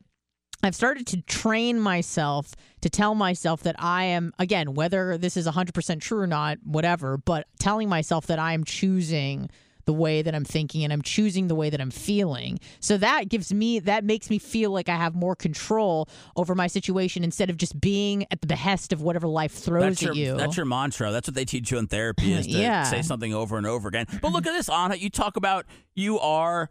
I've started to train myself to tell myself that I am, again, whether this is 100% true or not, whatever, but telling myself that I am choosing the way that I'm thinking and I'm choosing the way that I'm feeling. So that gives me, that makes me feel like I have more control over my situation instead of just being at the behest of whatever life throws That's your, at you. that's your mantra. That's what they teach you in therapy is to Yeah. say something over and over again. But look at this, Anna. You talk about you are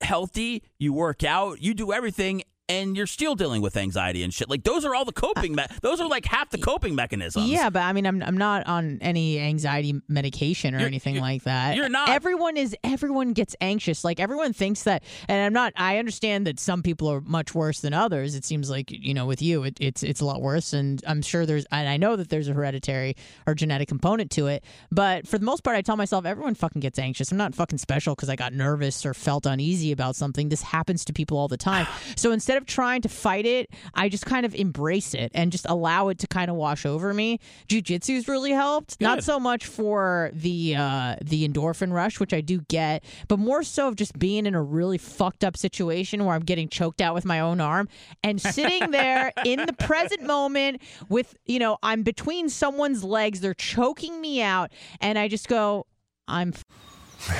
healthy, you work out, you do everything, and you're still dealing with anxiety and shit. Like those are all the coping. Me- those are like half the coping mechanisms. Yeah, but I mean, I'm I'm not on any anxiety medication or You're- anything you're- like that. you're not. Everyone is. Everyone gets anxious. Like everyone thinks that, and I'm not. I understand that some people are much worse than others. It seems like you know, with you, it, it's it's a lot worse, and I'm sure there's, and I know that there's a hereditary or genetic component to it. But for the most part, I tell myself everyone fucking gets anxious. I'm not fucking special because I got nervous or felt uneasy about something. This happens to people all the time. So instead of trying to fight it, I just kind of embrace it and just allow it to kind of wash over me. Jiu-jitsu's really helped. Not so much for the uh, the endorphin rush, which I do get, but more so of just being in a really fucked up situation where I'm getting choked out with my own arm and sitting there in the present moment with, you know, I'm between someone's legs, they're choking me out, and I just go, I'm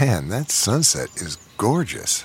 Man, that sunset is gorgeous.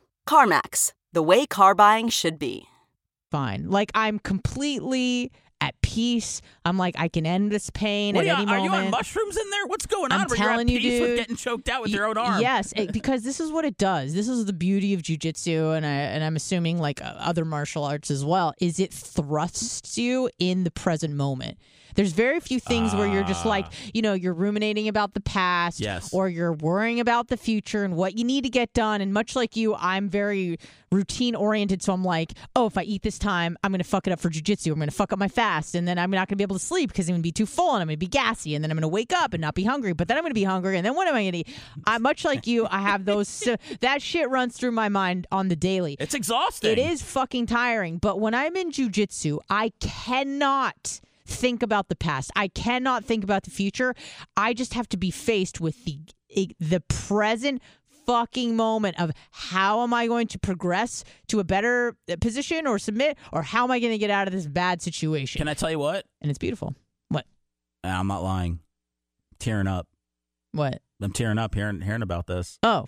CarMax, the way car buying should be. Fine. Like I'm completely at peace. I'm like I can end this pain What at are, you, any are you on mushrooms in there? What's going on? I'm Where you're at telling you, peace with dude. getting choked out with your own arm. Yes, it- because this is what it does. This is the beauty of jujitsu, and I and I'm assuming like uh, other martial arts as well. Is it thrusts you in the present moment. There's very few things where you're just like, ah. you know, you're ruminating about the past, Yes. or you're worrying about the future and what you need to get done. And much like you, I'm very routine oriented. So I'm like, oh, if I eat this time, I'm gonna fuck it up for jujitsu. I'm gonna fuck up my fast, and then I'm not gonna be able to sleep because I'm gonna be too full and I'm gonna be gassy, and then I'm gonna wake up and not be hungry. But then I'm gonna be hungry, and then what am I gonna eat? I much like you, I have those. So that shit runs through my mind on the daily. It's exhausting. It is fucking tiring. But when I'm in jujitsu, I cannot think about the past. I cannot think about the future. I just have to be faced with the the present fucking moment of how am I going to progress to a better uh, position or submit or how am I going to get out of this bad situation? Can I tell you what? and it's beautiful. What? I'm not lying. tearing up. What? I'm tearing up hearing hearing about this Oh,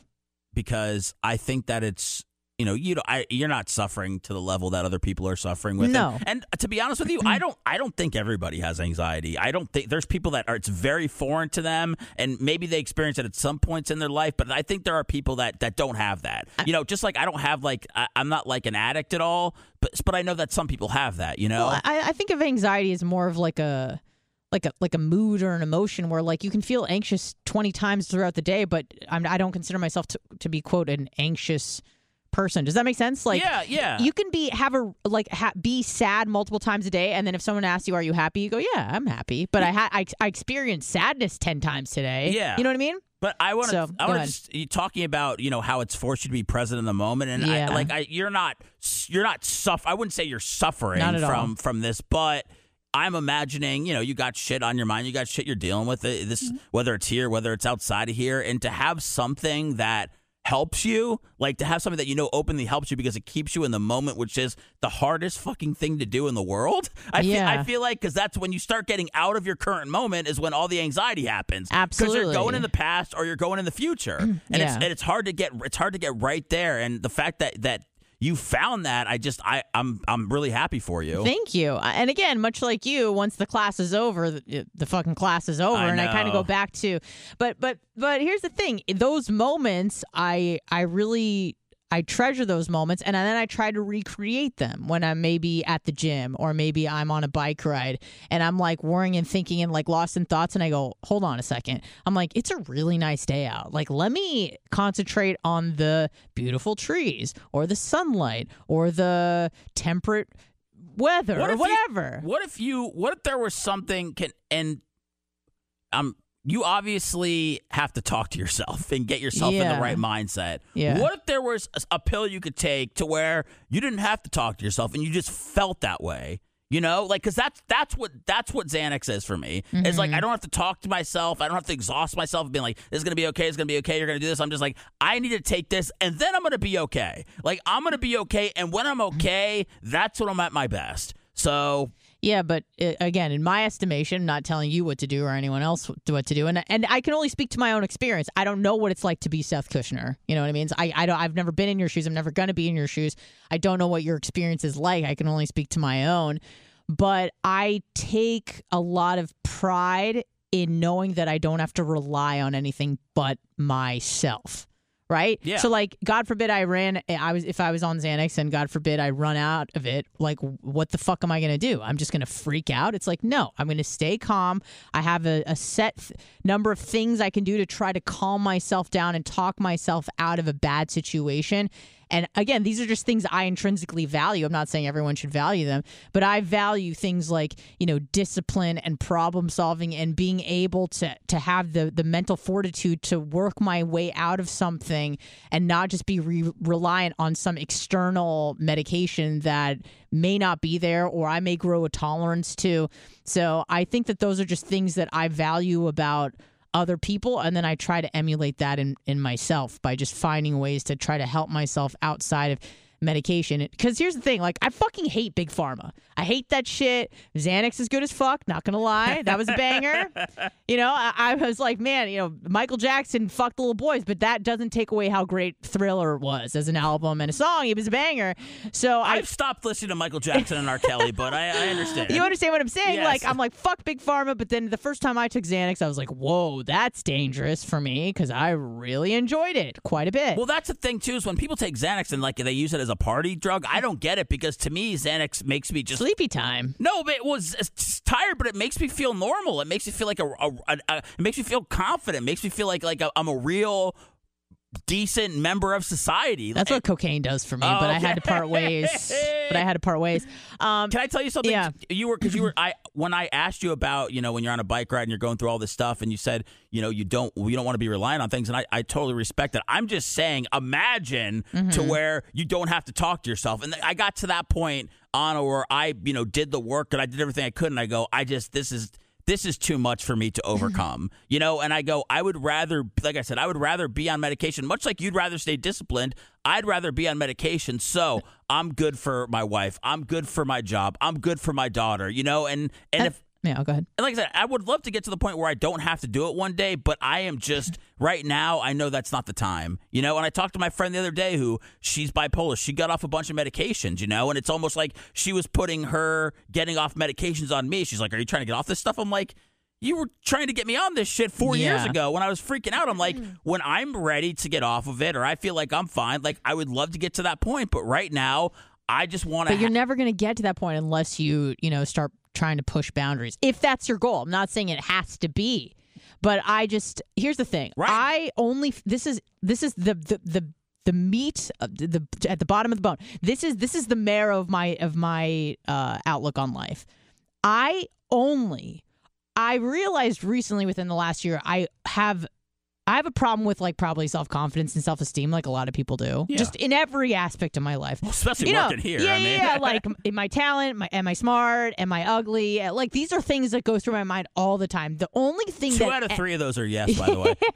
because I think that it's you know you don't, I, you're not suffering to the level that other people are suffering with. No. and, and to be honest with you, I don't I don't think everybody has anxiety. I don't think there's people that are it's very foreign to them, and maybe they experience it at some points in their life. But I think there are people that that don't have that. You know, just like I don't have like I, I'm not like an addict at all, but but I know that some people have that. You know, Well, I, I think of anxiety as more of like a like a like a mood or an emotion where like you can feel anxious 20 times throughout the day but I'm, i don't consider myself to, to be quote an anxious person does that make sense like yeah, yeah. you can be have a like ha, be sad multiple times a day and then if someone asks you are you happy you go yeah i'm happy but i had I, I experienced sadness 10 times today Yeah. you know what i mean But I want to. So, I want to. Talking about you know how it's forced you to be present in the moment, and Yeah. I, like I, you're not. You're not suff. I wouldn't say you're suffering from all. from this, but. I'm imagining, you know, you got shit on your mind, you got shit you're dealing with. It, this, Mm-hmm. whether it's here, whether it's outside of here, and to have something that helps you, like to have something that you know openly helps you because it keeps you in the moment, which is the hardest fucking thing to do in the world. I feel, Yeah. I feel like because that's when you start getting out of your current moment is when all the anxiety happens. Absolutely, because you're going in the past or you're going in the future, and it's and it's hard to get it's hard to get right there. And the fact that that you found that, I just I I'm I'm really happy for you. Thank you. And again, much like you, once the class is over, the, the fucking class is over, I and I kind of go back to. But but but here's the thing: those moments, I I really. I treasure those moments and then I try to recreate them when I'm maybe at the gym or maybe I'm on a bike ride and I'm like worrying and thinking and like lost in thoughts and I go, hold on a second. I'm like, it's a really nice day out. Like, let me concentrate on the beautiful trees or the sunlight or the temperate weather What or if you- whatever. what if you? What if there was something? Can and um, you obviously have to talk to yourself and get yourself in the right mindset. Yeah. What if there was a, a pill you could take to where you didn't have to talk to yourself and you just felt that way? You know, like because that's that's what that's what Xanax is for me. It's like I mm-hmm. don't have to talk to myself. I don't have to exhaust myself being like, "This is gonna be okay. It's gonna be okay. You're gonna do this." I'm just like, I need to take this, and then I'm gonna be okay. Like I'm gonna be okay, and when I'm okay, that's when I'm at my best. So Yeah, but uh, again, in my estimation, not telling you what to do or anyone else what to do, and and I can only speak to my own experience. I don't know what it's like to be Seth Kushner. You know what I mean? I I don't. I've never been in your shoes. I'm never going to be in your shoes. I don't know what your experience is like. I can only speak to my own. But I take a lot of pride in knowing that I don't have to rely on anything but myself. Right? Yeah. So like God forbid I ran eh, I was if I was on Xanax and God forbid I run out of it, like what the fuck am I gonna do? I'm just gonna freak out. It's like, no, I'm gonna stay calm. I have a, a set th- number of things I can do to try to calm myself down and talk myself out of a bad situation. And again, these are just things I intrinsically value. I'm not saying everyone should value them, but I value things like, you know, discipline and problem solving and being able to to have the the mental fortitude to work my way out of something and not just be re- reliant on some external medication that may not be there or I may grow a tolerance to. So, I think that those are just things that I value about other people and then I try to emulate that in, in myself by just finding ways to try to help myself outside of medication because here's the thing like I fucking hate big pharma I hate that shit Xanax is good as fuck not gonna lie that was a banger you know I, I was like man you know Michael Jackson fucked the little boys but that doesn't take away how great Thriller was as an album and a song it was a banger so I I've stopped listening to Michael Jackson and R. Kelly, but I, I understand. you understand what I'm saying? Yes. Like, I'm like, fuck Big Pharma. But then the first time I took Xanax, I was like, whoa, that's dangerous for me because I really enjoyed it quite a bit. Well, that's the thing too. Is when people take Xanax and like they use it as a party drug, I don't get it because to me, Xanax makes me just Sleepy time. No, but it was tired, but it makes me feel normal. It makes me feel like a, a, a, a- it makes me feel confident. It makes me feel like like I'm a real decent member of society. That's what cocaine does for me. Oh, but I had to part ways. but I had to part ways. Um, Can I tell you something? Yeah. You were because you were I when I asked you about you know when you're on a bike ride and you're going through all this stuff and you said you know you don't you don't want to be reliant on things and I, I totally respect that. I'm just saying imagine Mm-hmm. to where you don't have to talk to yourself and I got to that point on where I you know did the work and I did everything I could and I go I just this is this is too much for me to overcome, you know. And I go, I would rather, like I said, I would rather be on medication, much like you'd rather stay disciplined. I'd rather be on medication, so I'm good for my wife, I'm good for my job, I'm good for my daughter, you know. And and if yeah, go ahead. and like I said, I would love to get to the point where I don't have to do it one day, but I am just right now. I know that's not the time, you know. And I talked to my friend the other day who she's bipolar. She got off a bunch of medications, you know, and it's almost like she was putting her getting off medications on me. She's like, "Are you trying to get off this stuff?" I'm like. You were trying to get me on this shit four years ago when I was freaking out. I'm like, mm. when I'm ready to get off of it or I feel like I'm fine, like I would love to get to that point. But right now, I just want to. But you're never going to get to that point unless you, you know, start trying to push boundaries. If that's your goal, I'm not saying it has to be, but I just here's the thing. Right. I only this is this is the the the the meat the, the at the bottom of the bone. This is this is the marrow of my of my uh, outlook on life. I only I realized recently within the last year I have I have a problem with like probably self confidence and self esteem like a lot of people do. Yeah. Just in every aspect of my life. especially You know, working here. Yeah, I mean. yeah. Like, am I talent? My, am I smart? Am I ugly? Uh, Like, these are things that go through my mind all the time. The only thing Two that out of three of those are yes, by the way.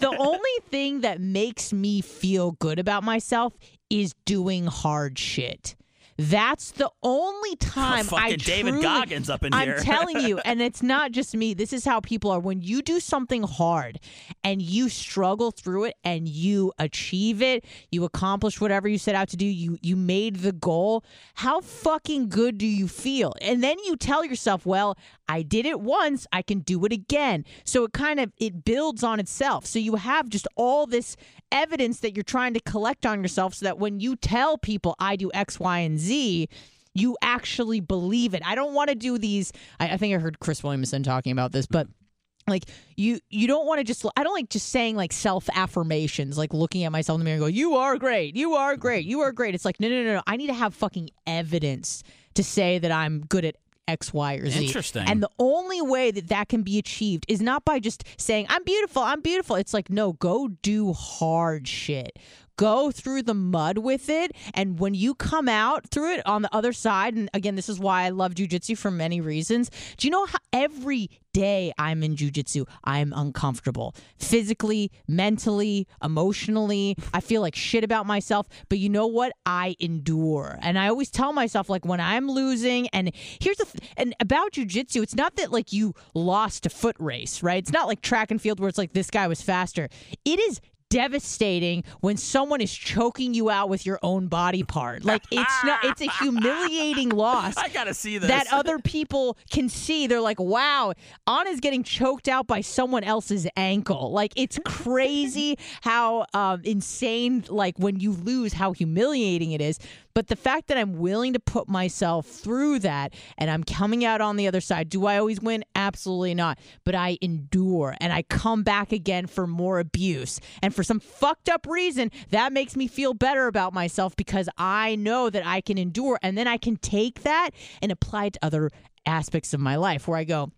the only thing that makes me feel good about myself is doing hard shit. That's the only oh, time I David truly, Goggins up in I'm here. telling you, and it's not just me. This is how people are. When you do something hard and you struggle through it and you achieve it, you accomplish whatever you set out to do. You you made the goal. How fucking good do you feel? And then you tell yourself, "Well, I did it once. I can do it again." So it kind of it builds on itself. So you have just all this evidence that you're trying to collect on yourself, so that when you tell people, "I do X, Y, and Z." you actually believe it. I don't want to do these. I, I think I heard Chris Williamson talking about this, but like you you don't want to just i don't like just saying like self affirmations like looking at myself in the mirror and go you are great you are great you are great it's like no no no no i need to have fucking evidence to say that i'm good at x y or z Interesting. and the only way that that can be achieved is not by just saying i'm beautiful i'm beautiful it's like no go do hard shit go through the mud with it. And when you come out through it on the other side, and again, this is why I love jujitsu for many reasons. Do you know how every day I'm in jujitsu, I'm uncomfortable physically, mentally, emotionally. I feel like shit about myself. But you know what? I endure. And I always tell myself, like, when I'm losing, and here's the, th- and about jujitsu, it's not that like you lost a foot race, right? It's not like track and field where it's like this guy was faster. It is devastating when someone is choking you out with your own body part. Like it's not it's a humiliating loss. I gotta see this. That other people can see. They're like, wow, Anna's getting choked out by someone else's ankle. Like it's crazy how um, insane, like when you lose, how humiliating it is. But the fact that I'm willing to put myself through that and I'm coming out on the other side, do I always win? Absolutely not. But I endure and I come back again for more abuse. And for some fucked up reason, that makes me feel better about myself because I know that I can endure. And then I can take that and apply it to other aspects of my life where I go,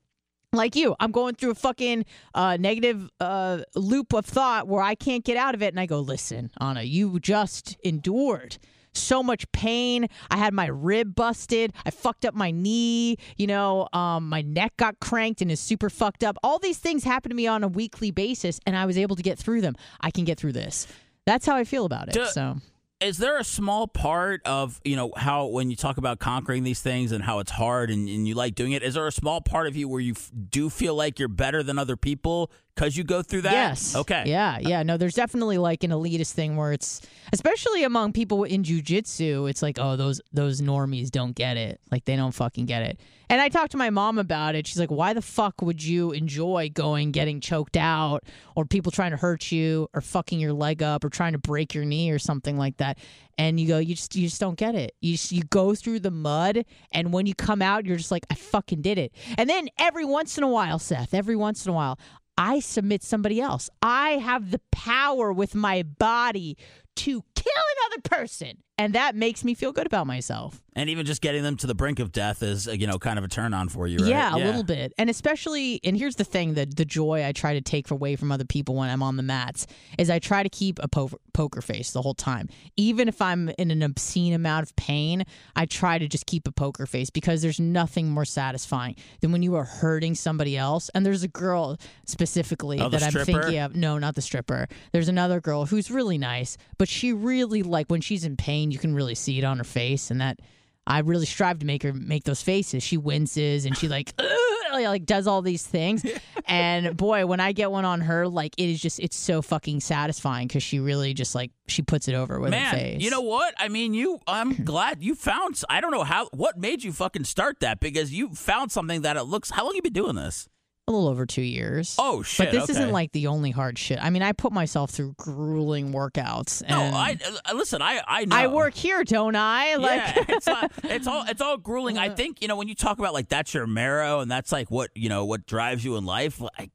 like you, I'm going through a fucking uh, negative uh, loop of thought where I can't get out of it. And I go, listen, Anna, you just endured so much pain. I had my rib busted. I fucked up my knee. You know, um, my neck got cranked and is super fucked up. All these things happen to me on a weekly basis, and I was able to get through them. I can get through this. That's how I feel about it. So is there a small part of you know how when you talk about conquering these things and how it's hard and, and you like doing it is there a small part of you where you f- do feel like you're better than other people because you go through that Yes. okay Yeah, yeah. No, there's definitely like an elitist thing where it's especially among people in jujitsu, it's like, oh, those those normies don't get it. Like they don't fucking get it. And I talked to my mom about it. She's like, why the fuck would you enjoy going getting choked out or people trying to hurt you or fucking your leg up or trying to break your knee or something like that? And you go, you just you just don't get it. You just, you go through the mud, and when you come out, you're just like, I fucking did it. And then every once in a while, Seth, every once in a while, I submit somebody else. I have the power with my body to kill another person. And that makes me feel good about myself. and even just getting them to the brink of death is uh, you know kind of a turn on for you right Yeah, a little bit. And especially, and here's the thing that the joy I try to take away from other people when I'm on the mats is I try to keep a po- poker face the whole time. Even if I'm in an obscene amount of pain, I try to just keep a poker face because there's nothing more satisfying than when you are hurting somebody else. And there's a girl specifically Oh, that I'm stripper? thinking of. No, not the stripper. There's another girl who's really nice, but she really, like, when she's in pain, you can really see it on her face. And that. I really strive to make her make those faces. She winces and she like like does all these things. and boy, when I get one on her, like it is just it's so fucking satisfying because she really just like she puts it over with her face. you know what? I mean, you. I'm glad you found. I don't know how. What made you fucking start that? Because you found something that it looks. How long you been doing this? A little over two years. Oh shit! But this okay. isn't like the only hard shit. I mean, I put myself through grueling workouts. No, I uh, listen. I I know. I work here, don't I? Like, yeah, it's all, it's all it's all grueling. I think you know when you talk about like that's your marrow and that's like what you know what drives you in life. I,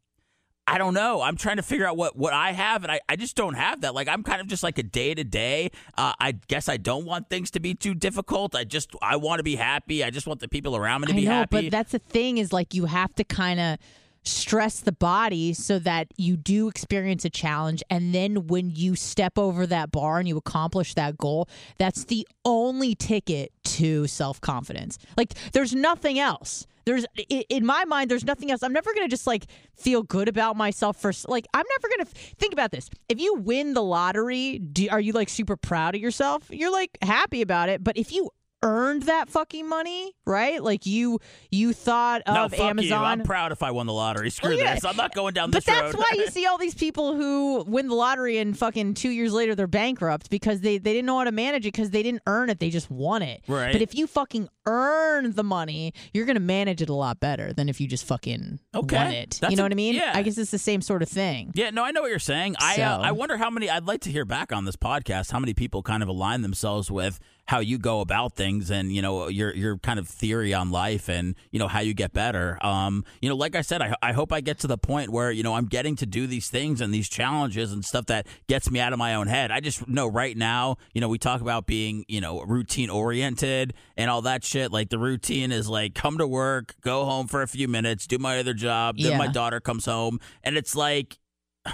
I don't know. I'm trying to figure out what what I have, and I, I just don't have that. Like I'm kind of just like a day to day. I guess I don't want things to be too difficult. I just I want to be happy. I just want the people around me to I be know, happy. but that's the thing is like you have to kind of stress the body so that you do experience a challenge. And then when you step over that bar and you accomplish that goal that's the only ticket to self-confidence. Like there's nothing else. There's in my mind there's nothing else. I'm never gonna just like feel good about myself for like i'm never gonna think about this. If you win the lottery do, are you like super proud of yourself? You're like happy about it. But if you earned that fucking money right like you you thought no, of you. amazon I'm proud if I won the lottery. Screw Well, yeah. this. I'm not going down but this that's road. why you see all these people who win the lottery and fucking two years later they're bankrupt because they, they didn't know how to manage it because they didn't earn it. They just won it. Right. But if you fucking earn the money, you're going to manage it a lot better than if you just fucking Okay. won it. That's you know a- what I mean? yeah. I guess it's the same sort of thing. Yeah, no, I know what you're saying. I uh, I wonder how many. I'd like to hear back on this podcast. How many people kind of align themselves with how you go about things, and you know your your kind of theory on life, and you know how you get better. Um, you know, like I said, I I hope I get to the point where you know I'm getting to do these things and these challenges and stuff that gets me out of my own head. I just know right now, you know, we talk about being you know routine oriented and all that shit. Like the routine is like come to work, go home for a few minutes, do my other job, then my daughter comes home, and it's like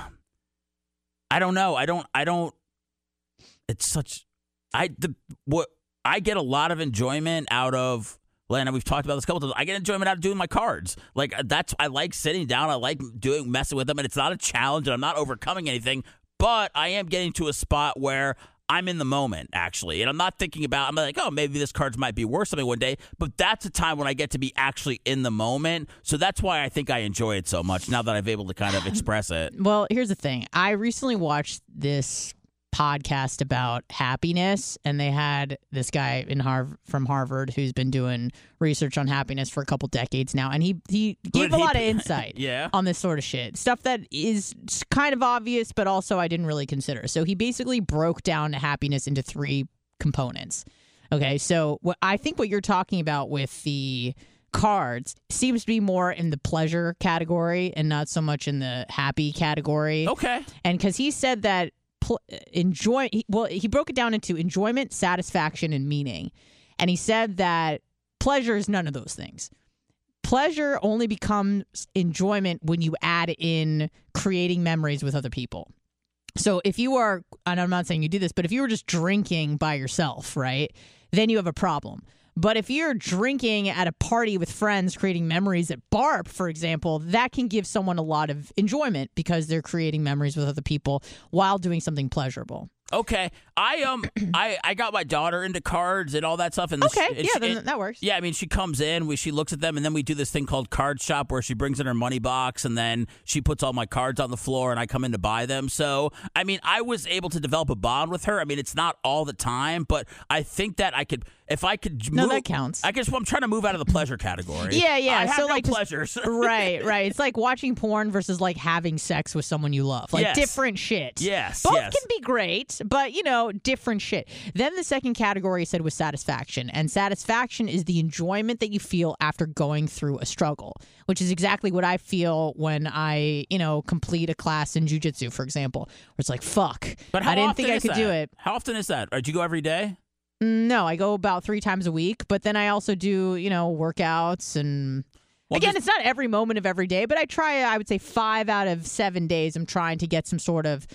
I don't know. I don't. I don't. it's such I the what I get a lot of enjoyment out of Lana, we've talked about this a couple times. I get enjoyment out of doing my cards. Like uh, that's I like sitting down. I like doing messing with them, and it's not a challenge, and I'm not overcoming anything. But I am getting to a spot where I'm in the moment, actually, and I'm not thinking about. I'm like, oh, maybe this cards might be worth something one day. But that's a time when I get to be actually in the moment. So that's why I think I enjoy it so much now that I've able to kind of express it. Well, here's the thing. I recently watched this podcast about happiness and they had this guy in Harv- from Harvard who's been doing research on happiness for a couple decades now and he he gave a he lot of insight Yeah. on this sort of shit. Stuff that is kind of obvious but also I didn't really consider. So he basically broke down happiness into three components. Okay so what I think what you're talking about with the cards seems to be more in the pleasure category and not so much in the happy category. Okay. and because he said that pl- enjoy well he broke it down into enjoyment satisfaction and meaning. And he said that pleasure is none of those things. Pleasure only becomes enjoyment when you add in creating memories with other people. So if you are and i'm not saying you do this but if you were just drinking by yourself right then you have a problem but if you're drinking at a party with friends, creating memories at BARP, for example, that can give someone a lot of enjoyment because they're creating memories with other people while doing something pleasurable. Okay, I um, I I got my daughter into cards and all that stuff, and Okay, and yeah, then that works. Yeah, I mean, she comes in, we she looks at them, and then we do this thing called card shop, where she brings in her money box, and then she puts all my cards on the floor, and I come in to buy them. So, I mean, I was able to develop a bond with her. I mean, it's not all the time, but I think that I could, if I could, No, move, that counts. I guess I'm trying to move out of the pleasure category. Yeah, yeah. I have so no like just- pleasures. right, right. It's like watching porn versus like having sex with someone you love. Like Yes. different shit. Yes, Both yes. can be great, but you know, different shit. Then the second category he said was satisfaction. And satisfaction is the enjoyment that you feel after going through a struggle, which is exactly what I feel when I, you know, complete a class in jujitsu, for example, where it's like, fuck. But how I didn't think I could do it. How often is that? Or do you go every day? No, I go about three times a week, but then I also do, you know, workouts and Well, again, just- it's not every moment of every day, but I try. I would say five out of seven days. I'm trying to get some sort of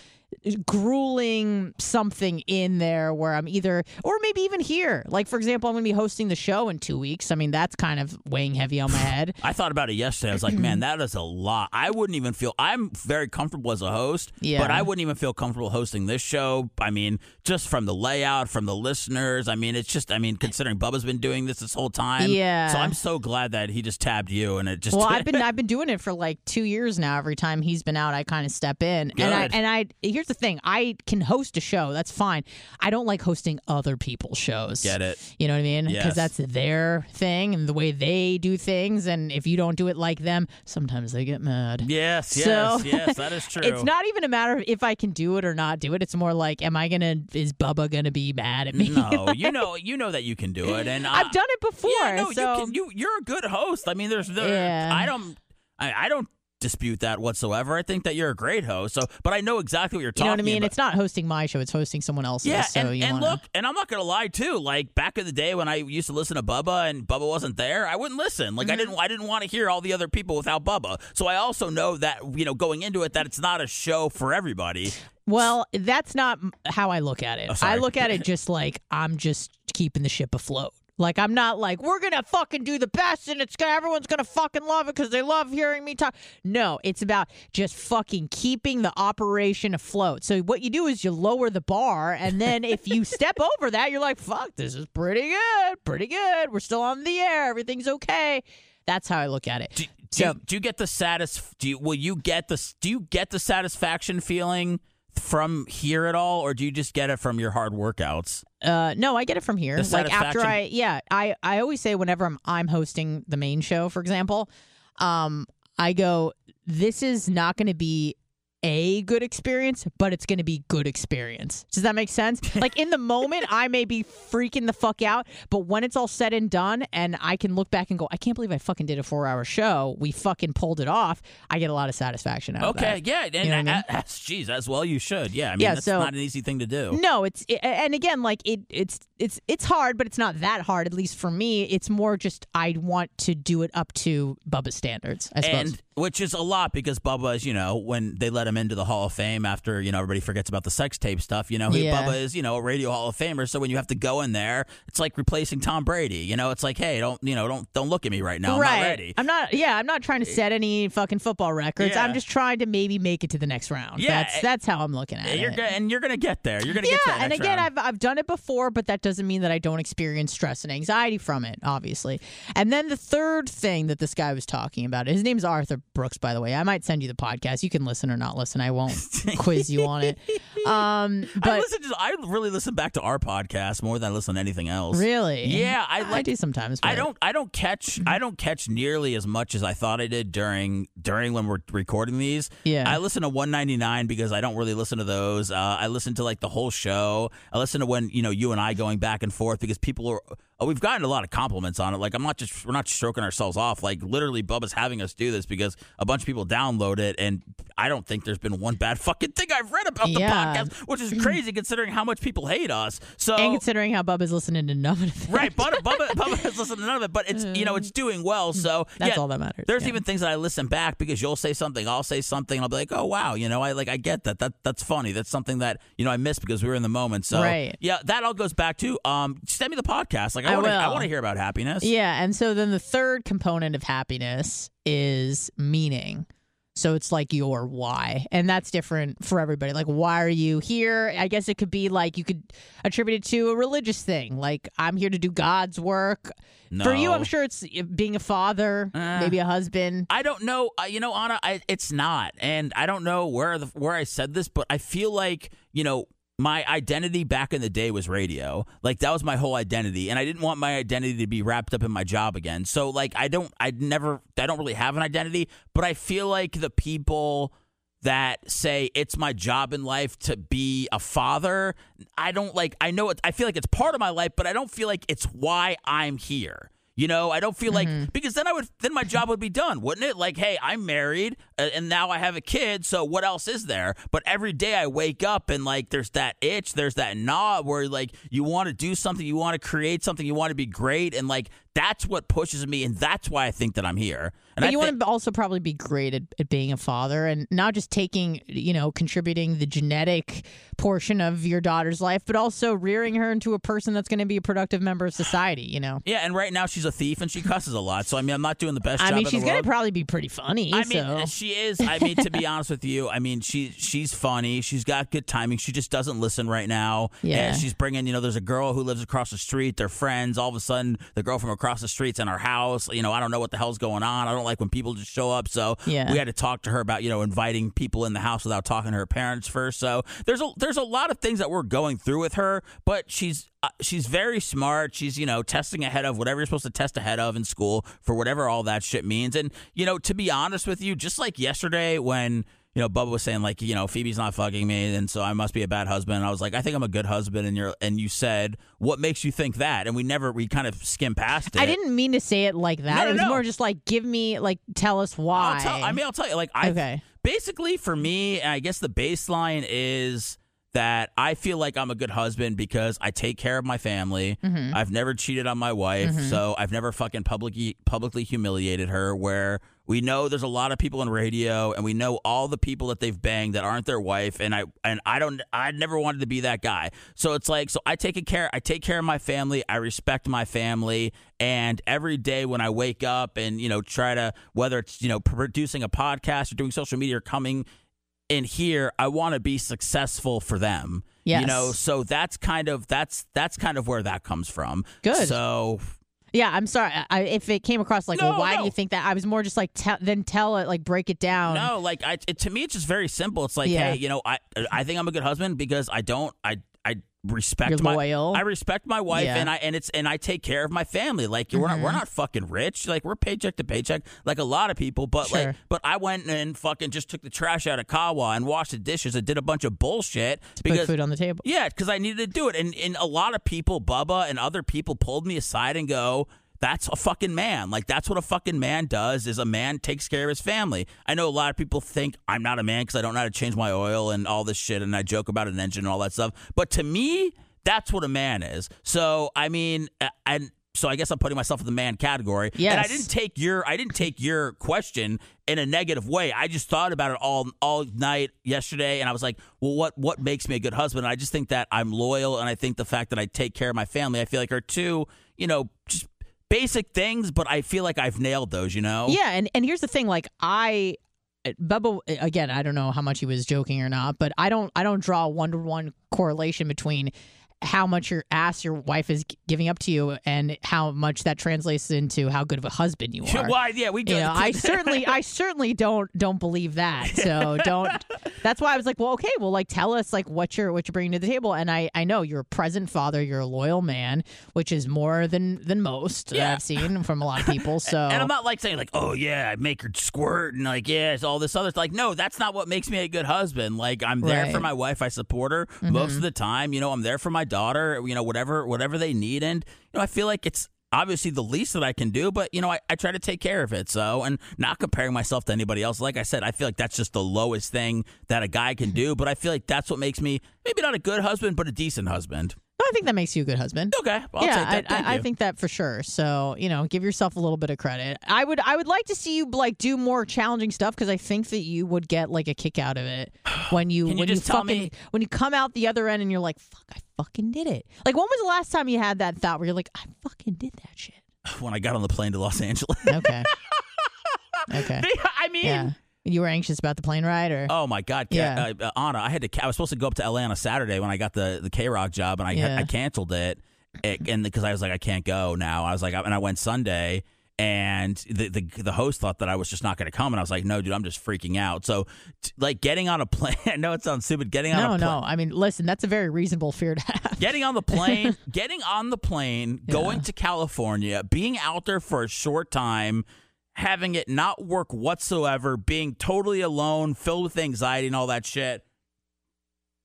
grueling something in there where I'm either, or maybe even here. Like for example, I'm going to be hosting the show in two weeks. I mean, that's kind of weighing heavy on my head. I thought about it yesterday. I was like, man, that is a lot. I wouldn't even feel. I'm very comfortable as a host, Yeah. but I wouldn't even feel comfortable hosting this show. I mean, just from the layout, from the listeners. I mean, it's just. I mean, considering Bubba's been doing this this whole time. Yeah. So I'm so glad that he just tabbed you, and it just. Well, I've been I've been doing it for like two years now. Every time he's been out, I kind of step in, and I and I here's the thing: I can host a show. That's fine. I don't like hosting other people's shows. Get it. You know what I mean? Because Yes. that's their thing and the way they do things. And if you don't do it like them, sometimes they get mad. Yes, yes, So- yes. That is true. It's not even a matter of if I can do it or not do it. It's more like, am I gonna? Is Bubba gonna be mad at me? No, you know, you know that you can do it, and I've done it before. Yeah, no, so you can. You you're a good host. I mean, there's there. Yeah. I don't. I, I don't dispute that whatsoever. I think that you're a great host. So, but I know exactly what you're talking. you know what I mean? about. It's not hosting my show; it's hosting someone else's. Yeah, so and, and wanna- look, and I'm not gonna lie too. Like back in the day when I used to listen to Bubba and Bubba wasn't there, I wouldn't listen. Like I Mm-hmm. didn't, I didn't want to hear all the other people without Bubba. So I also know that you know going into it that it's not a show for everybody. Well, that's not how I look at it. Oh. I look at it just like I'm just keeping the ship afloat. Like I'm not like we're gonna fucking do the best and it's gonna everyone's gonna fucking love it because they love hearing me talk. No, it's about just fucking keeping the operation afloat. So what you do is you lower the bar, and then if you step over that, you're like, "Fuck, this is pretty good, pretty good. We're still on the air. Everything's okay." That's how I look at it. Do, do, So- you, do you get the satis? Do you will you get the do you get the satisfaction feeling from here at all, or do you just get it from your hard workouts? Uh, no, I get it from here. Like after? I, yeah, I, I always say whenever I'm, I'm hosting the main show, for example, um, I go, this is not going to be a good experience, but it's going to be good experience. Does that make sense? like in the moment, I may be freaking the fuck out, but when it's all said and done, and I can look back and go, I can't believe I fucking did a four hour show. We fucking pulled it off. I get a lot of satisfaction out of it. Okay, yeah, and You know I mean? uh, geez, as well you should. Yeah, I mean Yeah, that's so- not an easy thing to do. No, it's it, and again, like it, it's it's it's hard, but it's not that hard. At least for me, it's more just I want to do it up to Bubba's standards. I suppose. And which is a lot because Bubba you know, when they let him into the Hall of Fame after, you know, everybody forgets about the sex tape stuff, you know, he, Yeah. Bubba is, you know, a radio Hall of Famer. So when you have to go in there, it's like replacing Tom Brady. You know, it's like, hey, don't, you know, don't don't look at me right now. I'm right. not ready. I'm not. Yeah, I'm not trying to set any fucking football records. Yeah. I'm just trying to maybe make it to the next round. Yeah, that's that's how I'm looking at you're it. go- and you're gonna get there. You're gonna yeah, get that and again, round. I've I've done it before, but that doesn't mean that I don't experience stress and anxiety from it, obviously. And then the third thing that this guy was talking about, his name's Arthur Brooks, by the way. I might send you the podcast. You can listen or not listen. I won't quiz you on it. Um, I but listen to I really listen back to our podcast more than I listen to anything else. really, Yeah, I like do sometimes. I don't I don't catch I don't catch nearly as much as I thought I did during during when we're recording these. Yeah. I listen to 199 because I don't really listen to those. Uh, I listen to like the whole show. I listen to when you know you and I going back and forth because people are. Oh, we've gotten a lot of compliments on it. Like I'm not just we're not stroking ourselves off. Like literally, Bubba's having us do this because a bunch of people download it, and I don't think there's been one bad fucking thing I've read about the Yeah. podcast, which is crazy considering how much people hate us. So And considering how Bubba's listening to none of it. Right, but Bubba, Bubba has listened to none of it, but it's you know it's doing well. So That's yeah, all that matters, There's yeah. even things that I listen back because you'll say something, I'll say something, and I'll be like, oh wow, you know, I like I get that. That that's funny. That's something that you know I missed because we were in the moment. So Right. yeah, that all goes back to um send me the podcast. Like I, I want to I want to hear about happiness. Yeah, and so then the third component of happiness is meaning. So it's like your why. And that's different for everybody. Like, why are you here? I guess it could be like you could attribute it to a religious thing. Like, I'm here to do God's work. For you, I'm sure it's being a father, Uh, maybe a husband. I don't know. Uh, you know, Anna, I, it's not, and I don't know where the, where I said this, but I feel like you know my identity back in the day was radio. Like that was my whole identity, and I didn't want my identity to be wrapped up in my job again. So like I don't, I never, I don't really have an identity, but I feel like the people that say it's my job in life to be a father i don't like i know it i feel like it's part of my life but i don't feel like it's why i'm here you know i don't feel like mm-hmm. because then i would then my job would be done wouldn't it? Like hey i'm married and now i have a kid so what else is there? But every day i wake up and like there's that itch there's that gnaw where like you want to do something you want to create something you want to be great and like that's what pushes me and that's why i think that i'm here and But I you thi- want to also probably be great at, at being a father and not just taking, you know, contributing the genetic portion of your daughter's life, but also rearing her into a person that's going to be a productive member of society, you know? Yeah, and right now she's a thief and she cusses a lot. So I mean, I'm not doing the best job. I mean, she's going to probably be pretty funny. I mean, uh, she is. I mean, to be honest with you, I mean, she she's funny. She's got good timing. She just doesn't listen right now. Yeah. And she's bringing. You know, there's a girl who lives across the street. They're friends. All of a sudden, the girl from across the street's in our house. You know, I don't know what the hell's going on. I don't like when people just show up. So Yeah. we had to talk to her about you know inviting people in the house without talking to her parents first. So there's a there's a lot of things that we're going through with her, but she's. Uh, she's very smart. She's, you know, testing ahead of whatever you're supposed to test ahead of in school for whatever all that shit means. And, you know, to be honest with you, just like yesterday when, you know, Bubba was saying like, you know, Phoebe's not fucking me, and so I must be a bad husband. I was like, I think I'm a good husband, and you're, and you said, what makes you think that? And we never, we kind of skimmed past it. I didn't mean to say it like that. No, no, it was no. more just like, give me, like, tell us why. I'll tell, I mean, I'll tell you, like, I Okay. basically for me, I guess the baseline is that I feel like I'm a good husband because I take care of my family. Mm-hmm. I've never cheated on my wife, so I've never fucking publicly publicly humiliated her. Where we know there's a lot of people in radio, and we know all the people that they've banged that aren't their wife, and I and I don't, I never wanted to be that guy. So it's like, so I take care, I take care of my family, I respect my family, and every day when I wake up and you know try to whether it's you know producing a podcast or doing social media or coming in here, I want to be successful for them. You know, so that's kind of that's that's kind of where that comes from. Good. So Yeah, I'm sorry. I, if it came across like, No, well, why no. do you think that? I was more just like, tell then tell it, like, break it down. no, like I, it, to me, it's just very simple. It's like, Yeah. hey, you know, I I think I'm a good husband because I don't I respect You're my loyal. I respect my wife Yeah. Mm-hmm. and I and it's and I take care of my family. Like we're not we're not fucking rich. Like we're paycheck to paycheck, like a lot of people. But Sure. like, but I went and fucking just took the trash out of Kawa and washed the dishes and did a bunch of bullshit to because put food on the table. Yeah, because I needed to do it. And, and a lot of people, Bubba and other people, pulled me aside and go, that's a fucking man. Like, that's what a fucking man does is a man takes care of his family. I know a lot of people think I'm not a man because I don't know how to change my oil and all this shit. And I joke about an engine and all that stuff. But to me, that's what a man is. So, I mean, and so I guess I'm putting myself in the man category. Yes. And I didn't take your I didn't take your question in a negative way. I just thought about it all all night yesterday and I was like, well what what makes me a good husband? And I just think that I'm loyal and I think the fact that I take care of my family, I feel like are two, you know, just basic things, but I feel like I've nailed those, you know? Yeah, and and here's the thing, like I eh, Bubba again, I don't know how much he was joking or not, but I don't I don't draw a one to one correlation between how much your ass your wife is giving up to you and how much that translates into how good of a husband you are. Why? Yeah, we. you know, I certainly, I certainly don't don't believe that. So don't. That's why I was like, well, okay, well, like tell us like what you're what you're bringing to the table. And I I know you're a present father, you're a loyal man, which is more than than most that I've seen from a lot of people. So And I'm not like saying like, oh yeah, I make her squirt and like yeah, it's all this other like no, that's not what makes me a good husband. Like I'm there for my wife, I support her mm-hmm. most of the time. You know, I'm there for my daughter. You know, whatever whatever they need, and you know, I feel like it's obviously the least that I can do, but you know, I, I try to take care of it. So, and not comparing myself to anybody else. Like I said, I feel like that's just the lowest thing that a guy can do. But I feel like that's what makes me maybe not a good husband, but a decent husband. I think that makes you a good husband. Okay, well, I'll yeah, take that. I, I, I think that for sure. So you know, give yourself a little bit of credit. I would, I would like to see you like do more challenging stuff because I think that you would get like a kick out of it when you you when you fucking me- when you come out the other end and you're like, fuck, I fucking did it. Like, when was the last time you had that thought where you're like, I fucking did that shit? when I got on the plane to Los Angeles. Okay, okay, I mean, yeah. You were anxious about the plane ride, or Oh my God, Yeah. uh, uh, Anna! I had to. I was supposed to go up to LA on a Saturday when I got the the KROQ job, and I Yeah. I canceled it, it and because I was like I can't go now. I was like, and I went Sunday, and the the, the host thought that I was just not going to come, and I was like, no, dude, I'm just freaking out. So, t- like getting on a plane. I know it sounds stupid. Getting on no, a plane. no. I mean, listen, that's a very reasonable fear to have. Getting on the plane, getting on the plane, going to California, being out there for a short time, having it not work whatsoever, being totally alone, filled with anxiety and all that shit.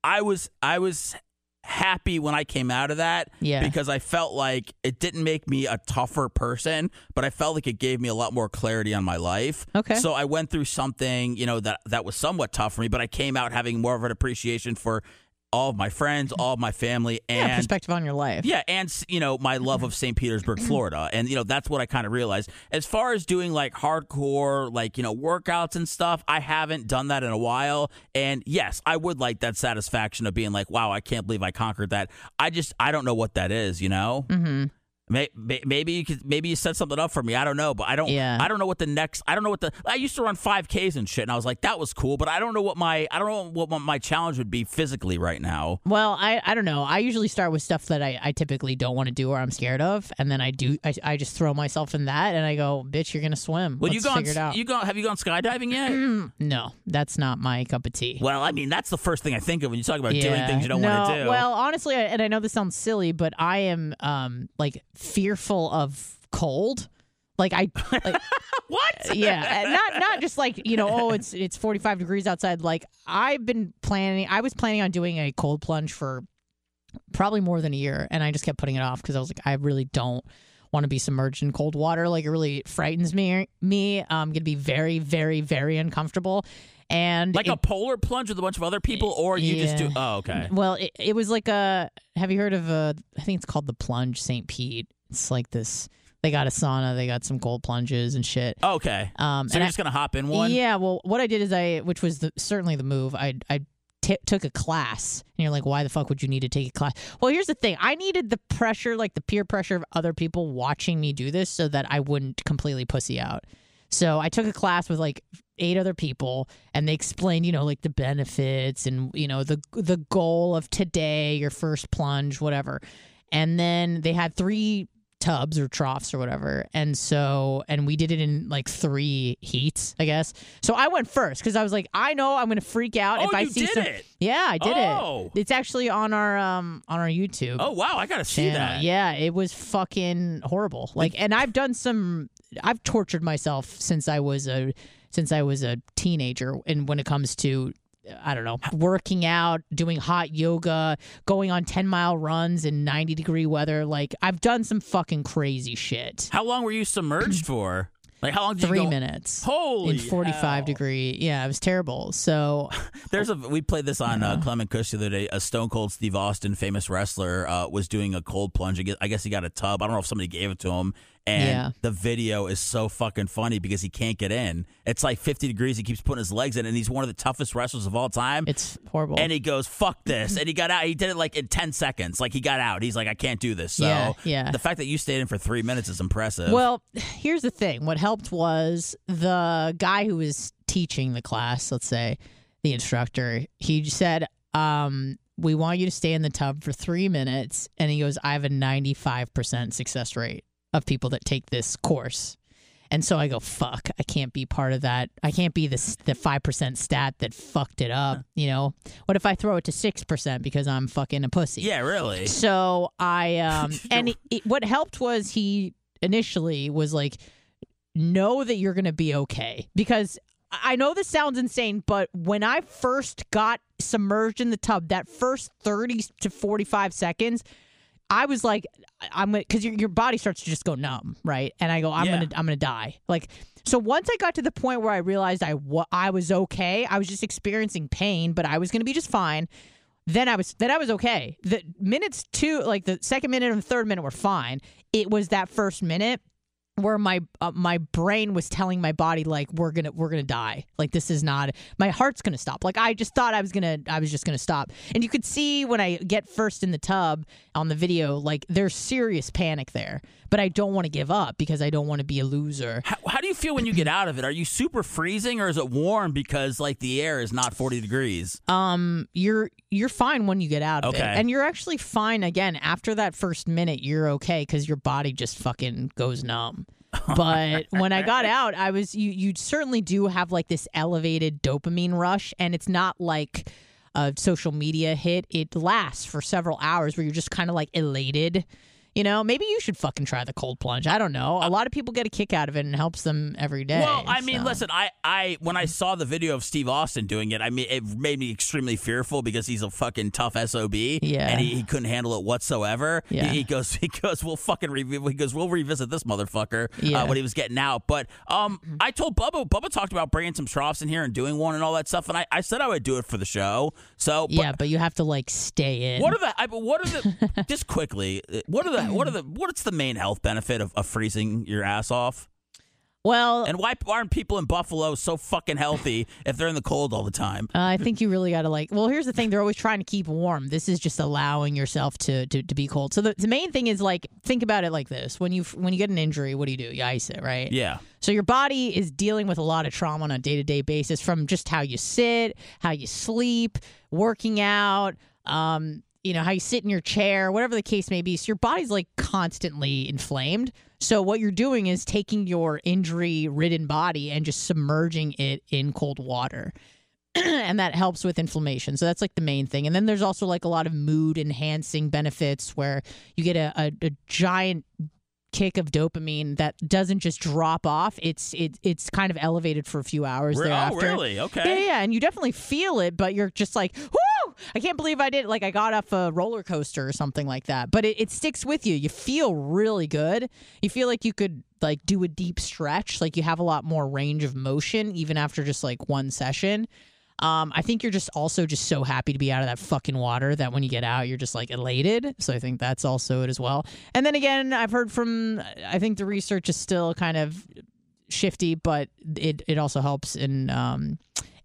I was I was happy when I came out of that Yeah. because I felt like it didn't make me a tougher person, but I felt like it gave me a lot more clarity on my life. Okay. So I went through something, you know, that that was somewhat tough for me, but I came out having more of an appreciation for all of my friends, all of my family, and yeah, perspective on your life. yeah, and you know my love of St. Petersburg, Florida, and you know that's what I kind of realized. As far as doing like hardcore, like you know workouts and stuff, I haven't done that in a while. And yes, I would like that satisfaction of being like, wow, I can't believe I conquered that. I just I don't know what that is, you know. Mm-hmm. May- may- Maybe you could, maybe you set something up for me. I don't know, but I don't. Yeah. I don't know what the next. I don't know what the. I used to run five Ks and shit, and I was like, that was cool, but I don't know what my. I don't know what my- challenge would be physically right now. Well, I, I don't know. I usually start with stuff that I, I typically don't want to do or I'm scared of, and then I do I, I just throw myself in that and I go, bitch, you're gonna swim. Well, Let's you gone? figure it out. You gone? Have you gone skydiving yet? no, that's not my cup of tea. Well, I mean, that's the first thing I think of when you talk about doing things you don't no, want to do. Well, honestly, I- and I know this sounds silly, but I am um like fearful of cold. Like I like what? yeah, not not just like you know, oh, it's it's 45 degrees outside. Like I've been planning. I was planning on doing a cold plunge for probably more than a year, and I just kept putting it off because I was like, I really don't want to be submerged in cold water. Like it really frightens me. Me, um, I'm gonna be very, very, very uncomfortable. And Like it- a polar plunge with a bunch of other people, or you just do? Oh, okay. well, it, it was like a. Have you heard of a? I think it's called the Plunge St. Pete. It's like this. They got a sauna. They got some cold plunges and shit. Okay. Um, so and you're I- just gonna hop in one? Yeah, well, what I did is I, which was the, certainly the move. I I t- took a class, and you're like, why the fuck would you need to take a class? Well, here's the thing: I needed the pressure, like the peer pressure of other people watching me do this, so that I wouldn't completely pussy out. So I took a class with like eight other people, and they explained, you know, like the benefits and you know the the goal of today, your first plunge, whatever. And then they had three tubs or troughs or whatever. And so, and we did it in like three heats, I guess. So I went first because I was like, I know I'm going to freak out Oh, if I see did some. it? Yeah, I did Oh. it. It's actually on our um on our YouTube. Oh wow, I gotta see channel. that. Yeah, it was fucking horrible. Like, and I've done some. I've tortured myself since I was a since I was a teenager, and when it comes to. I don't know, working out, doing hot yoga, going on 10 mile runs in 90 degree weather. Like, I've done some fucking crazy shit. How long were you submerged for? Like how long did Three you go? minutes. Holy in 45 hell. degree. Yeah, it was terrible. So There's a we played this on uh, Clement Kush the other day. A Stone Cold Steve Austin, famous wrestler, uh, was doing a cold plunge. I guess he got a tub. I don't know if somebody gave it to him. And Yeah. the video is so fucking funny because he can't get in. It's like 50 degrees. He keeps putting his legs in, and he's one of the toughest wrestlers of all time. it's horrible. and he goes, "Fuck this!" And he got out. He did it like in 10 seconds. Like he got out. He's like, "I can't do this." So Yeah, yeah. the fact that you stayed in for three minutes is impressive. Well, here's the thing. What helped was the guy who was teaching the class, let's say, the instructor, he said, um, we want you to stay in the tub for three minutes. And he goes, I have a 95% success rate of people that take this course. And so I go, fuck, I can't be part of that. I can't be the the five percent stat that fucked it up. You know, what if I throw it to six percent because I'm fucking a pussy? yeah, really. So I um and it, it, what helped was he initially was like know that you're going to be okay because I know this sounds insane but when I first got submerged in the tub that first 30 to 45 seconds I was like I'm to cuz your your body starts to just go numb, right? And I go I'm Yeah. to I'm to die. Like so once I got to the point where I realized I wa- I was okay, I was just experiencing pain, but I was to be just fine then I was then I was okay. The minutes two, like the second minute and the third minute were fine. It was that first minute where my uh, my brain was telling my body like we're gonna we're gonna die. Like this is not my heart's gonna stop. Like I just thought I was gonna I was just gonna stop. And you could see when I get first in the tub on the video, like there's serious panic there. But I don't want to give up because I don't want to be a loser. How, how do you feel when you get out of it? Are you super freezing or is it warm because like the air is not 40 degrees? um you're you're fine when you get out of it Okay. and you're actually fine again after that first minute you're okay because your body just fucking goes numb but when i got out i was you you certainly do have like this elevated dopamine rush and it's not like a social media hit. It lasts for several hours where you're just kind of like elated you know maybe you should fucking try the cold plunge i don't know a lot of people get a kick out of it and it helps them every day Well, I mean, so. listen, I, I when I saw the video of Steve Austin doing it, I mean, it made me extremely fearful because he's a fucking tough sob. Yeah. and he, he couldn't handle it whatsoever. Yeah. He, he goes, he goes, we'll fucking re- he goes, we'll revisit this motherfucker Yeah. Mm-hmm. uh, when he was getting out. But um, I told Bubba, Bubba talked about bringing some troughs in here and doing one and all that stuff, and I, I said I would do it for the show. So, but yeah but you have to like stay in What are the? I, but what are the? just quickly, uh, what are the? What are the? What's the main health benefit of, of freezing your ass off? well And why aren't people in Buffalo so fucking healthy if they're in the cold all the time? Uh, I think you really got to like. Well, here's the thing: they're always trying to keep warm. This is just allowing yourself to to, to be cold. So the, the main thing is like think about it like this: when you when you get an injury, what do you do? You ice it, right? Yeah. So your body is dealing with a lot of trauma on a day to day basis from just how you sit, how you sleep, working out. Um, you know how you sit in your chair, whatever the case may be. So your body's like constantly inflamed. So what you're doing is taking your injury ridden body and just submerging it in cold water. and that helps with inflammation. So that's like the main thing. And then there's also like a lot of mood enhancing benefits where you get a, a, a giant kick of dopamine that doesn't just drop off. It's it, it's kind of elevated for a few hours Re- oh, really? Okay. Yeah, yeah, and you definitely feel it, but you're just like, whoo! I can't believe I did. it. Like I got off a roller coaster or something like that. But it, it sticks with you. You feel really good. You feel like you could like do a deep stretch. Like you have a lot more range of motion even after just like one session. Um, I think you're just also just so happy to be out of that fucking water that when you get out, you're just like elated. So I think that's also it as well. And then again, I've heard from, I think the research is still kind of shifty, but it, it also helps in um,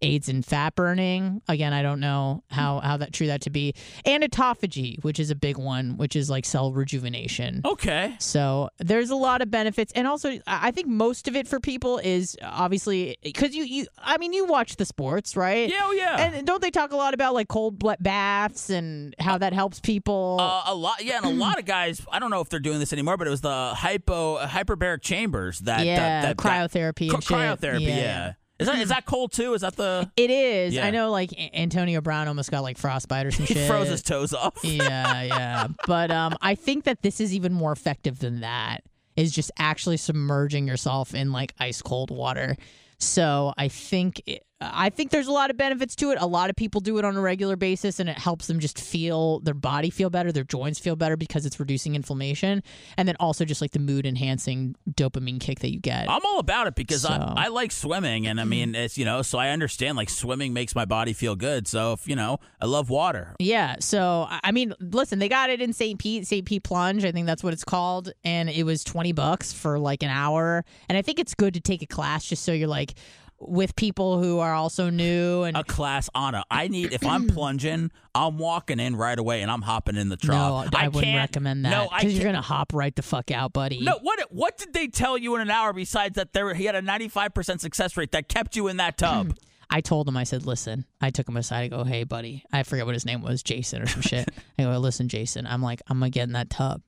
aids in fat burning. Again, I don't know how, how that true that to be. And autophagy, which is a big one, which is like cell rejuvenation. Okay. So there's a lot of benefits, and also I think most of it for people is obviously because you you I mean you watch the sports right? Yeah, oh, yeah. And don't they talk a lot about like cold baths and how that helps people? Uh, a lot, yeah, and a lot of guys. I don't know if they're doing this anymore, but it was the hypo hyperbaric chambers that yeah, that, that, that- cryotherapy. Shit. cryotherapy. Yeah. Is that is that cold too? Is that the It is. Yeah. I know, like Antonio Brown almost got like frostbite or some shit. he froze his toes off? yeah, yeah. But um, I think that this is even more effective than that. Is just actually submerging yourself in like ice cold water. So I think, it, I think there's a lot of benefits to it. A lot of people do it on a regular basis, and it helps them just feel their body feel better, their joints feel better because it's reducing inflammation, and then also just like the mood enhancing dopamine kick that you get. I'm all about it because So- I, I like swimming, and I mean, it's you know, so I understand like swimming makes my body feel good. So if you know, I love water. Yeah. So I mean, listen, they got it in St. Pete, St. Pete Plunge, I think that's what it's called, and it was twenty bucks for like an hour. And I think it's good to take a class just so you're like with people who are also new and A class on it. I need if I'm plunging, I'm walking in right away and I'm hopping in the trough. no, I, wouldn't recommend that No, because you're gonna hop right the fuck out, buddy. No, what what did they tell you in an hour besides that there he had a 95% success rate that kept you in that tub? I told him, I said, listen, I took him aside. I go, hey, buddy, I forget what his name was, Jason or some shit. I go, listen, Jason, I'm like, I'm going to get in that tub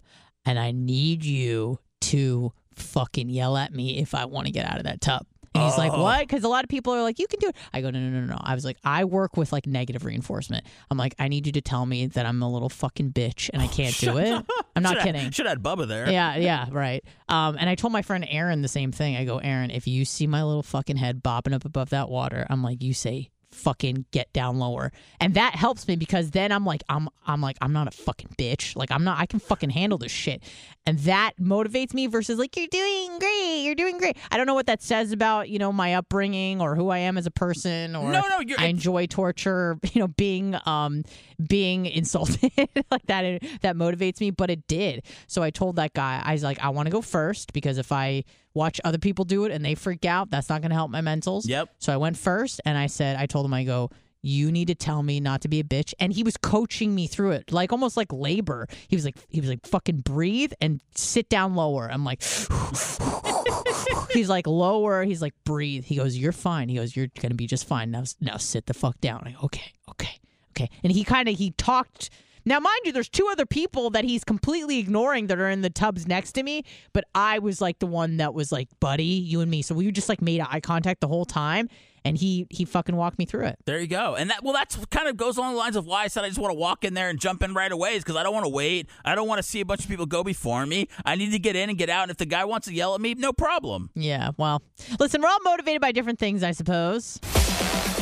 and I need you to fucking yell at me if I want to get out of that tub. And he's like, what? Because a lot of people are like, you can do it. I go, no, no, no, no. I was like, I work with like negative reinforcement. I'm like, I need you to tell me that I'm a little fucking bitch and I can't do it. I'm not kidding. I, Should have had Bubba there. Yeah, yeah, right. Um, and I told my friend Aaron the same thing. I go, Aaron, if you see my little fucking head bobbing up above that water, I'm like, you say fucking get down lower. And that helps me because then I'm like, I'm I'm like, I'm not a fucking bitch. Like I'm not I can fucking handle this shit. And that motivates me versus like, you're doing great, you're doing great. I don't know what that says about, you know, my upbringing or who I am as a person or No, no, I enjoy torture, you know, being um being insulted like that that motivates me, but it did. So I told that guy, I was like, I want to go first because if I watch other people do it and they freak out, that's not going to help my mentals. Yep. So I went first and I said, I told him, I go, you need to tell me not to be a bitch. And he was coaching me through it, like almost like labor. He was like, he was like, fucking breathe and sit down lower. I'm like, he's like lower. He's like, breathe. He goes, you're fine. He goes, you're gonna be just fine. Now, now sit the fuck down. I go, okay, okay, okay. And he kind of he talked. Now, mind you, there's two other people that he's completely ignoring that are in the tubs next to me, but I was like the one that was like, buddy, you and me. So we just like made eye contact the whole time, and he he fucking walked me through it. There you go. And that well that's kind of goes along the lines of why I said I just want to walk in there and jump in right away is because I don't want to wait. I don't want to see a bunch of people go before me. I need to get in and get out. And if the guy wants to yell at me, no problem. Yeah, well, listen, we're all motivated by different things, I suppose.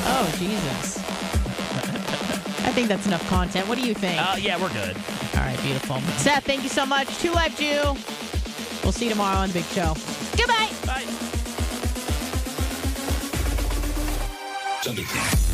Oh, Jesus. I think that's enough content. What do you think? Uh, yeah, we're good. All right, beautiful. Seth, thank you so much. Two Live Jew. We'll see you tomorrow on The Big Show. Goodbye. Bye. Thunderground.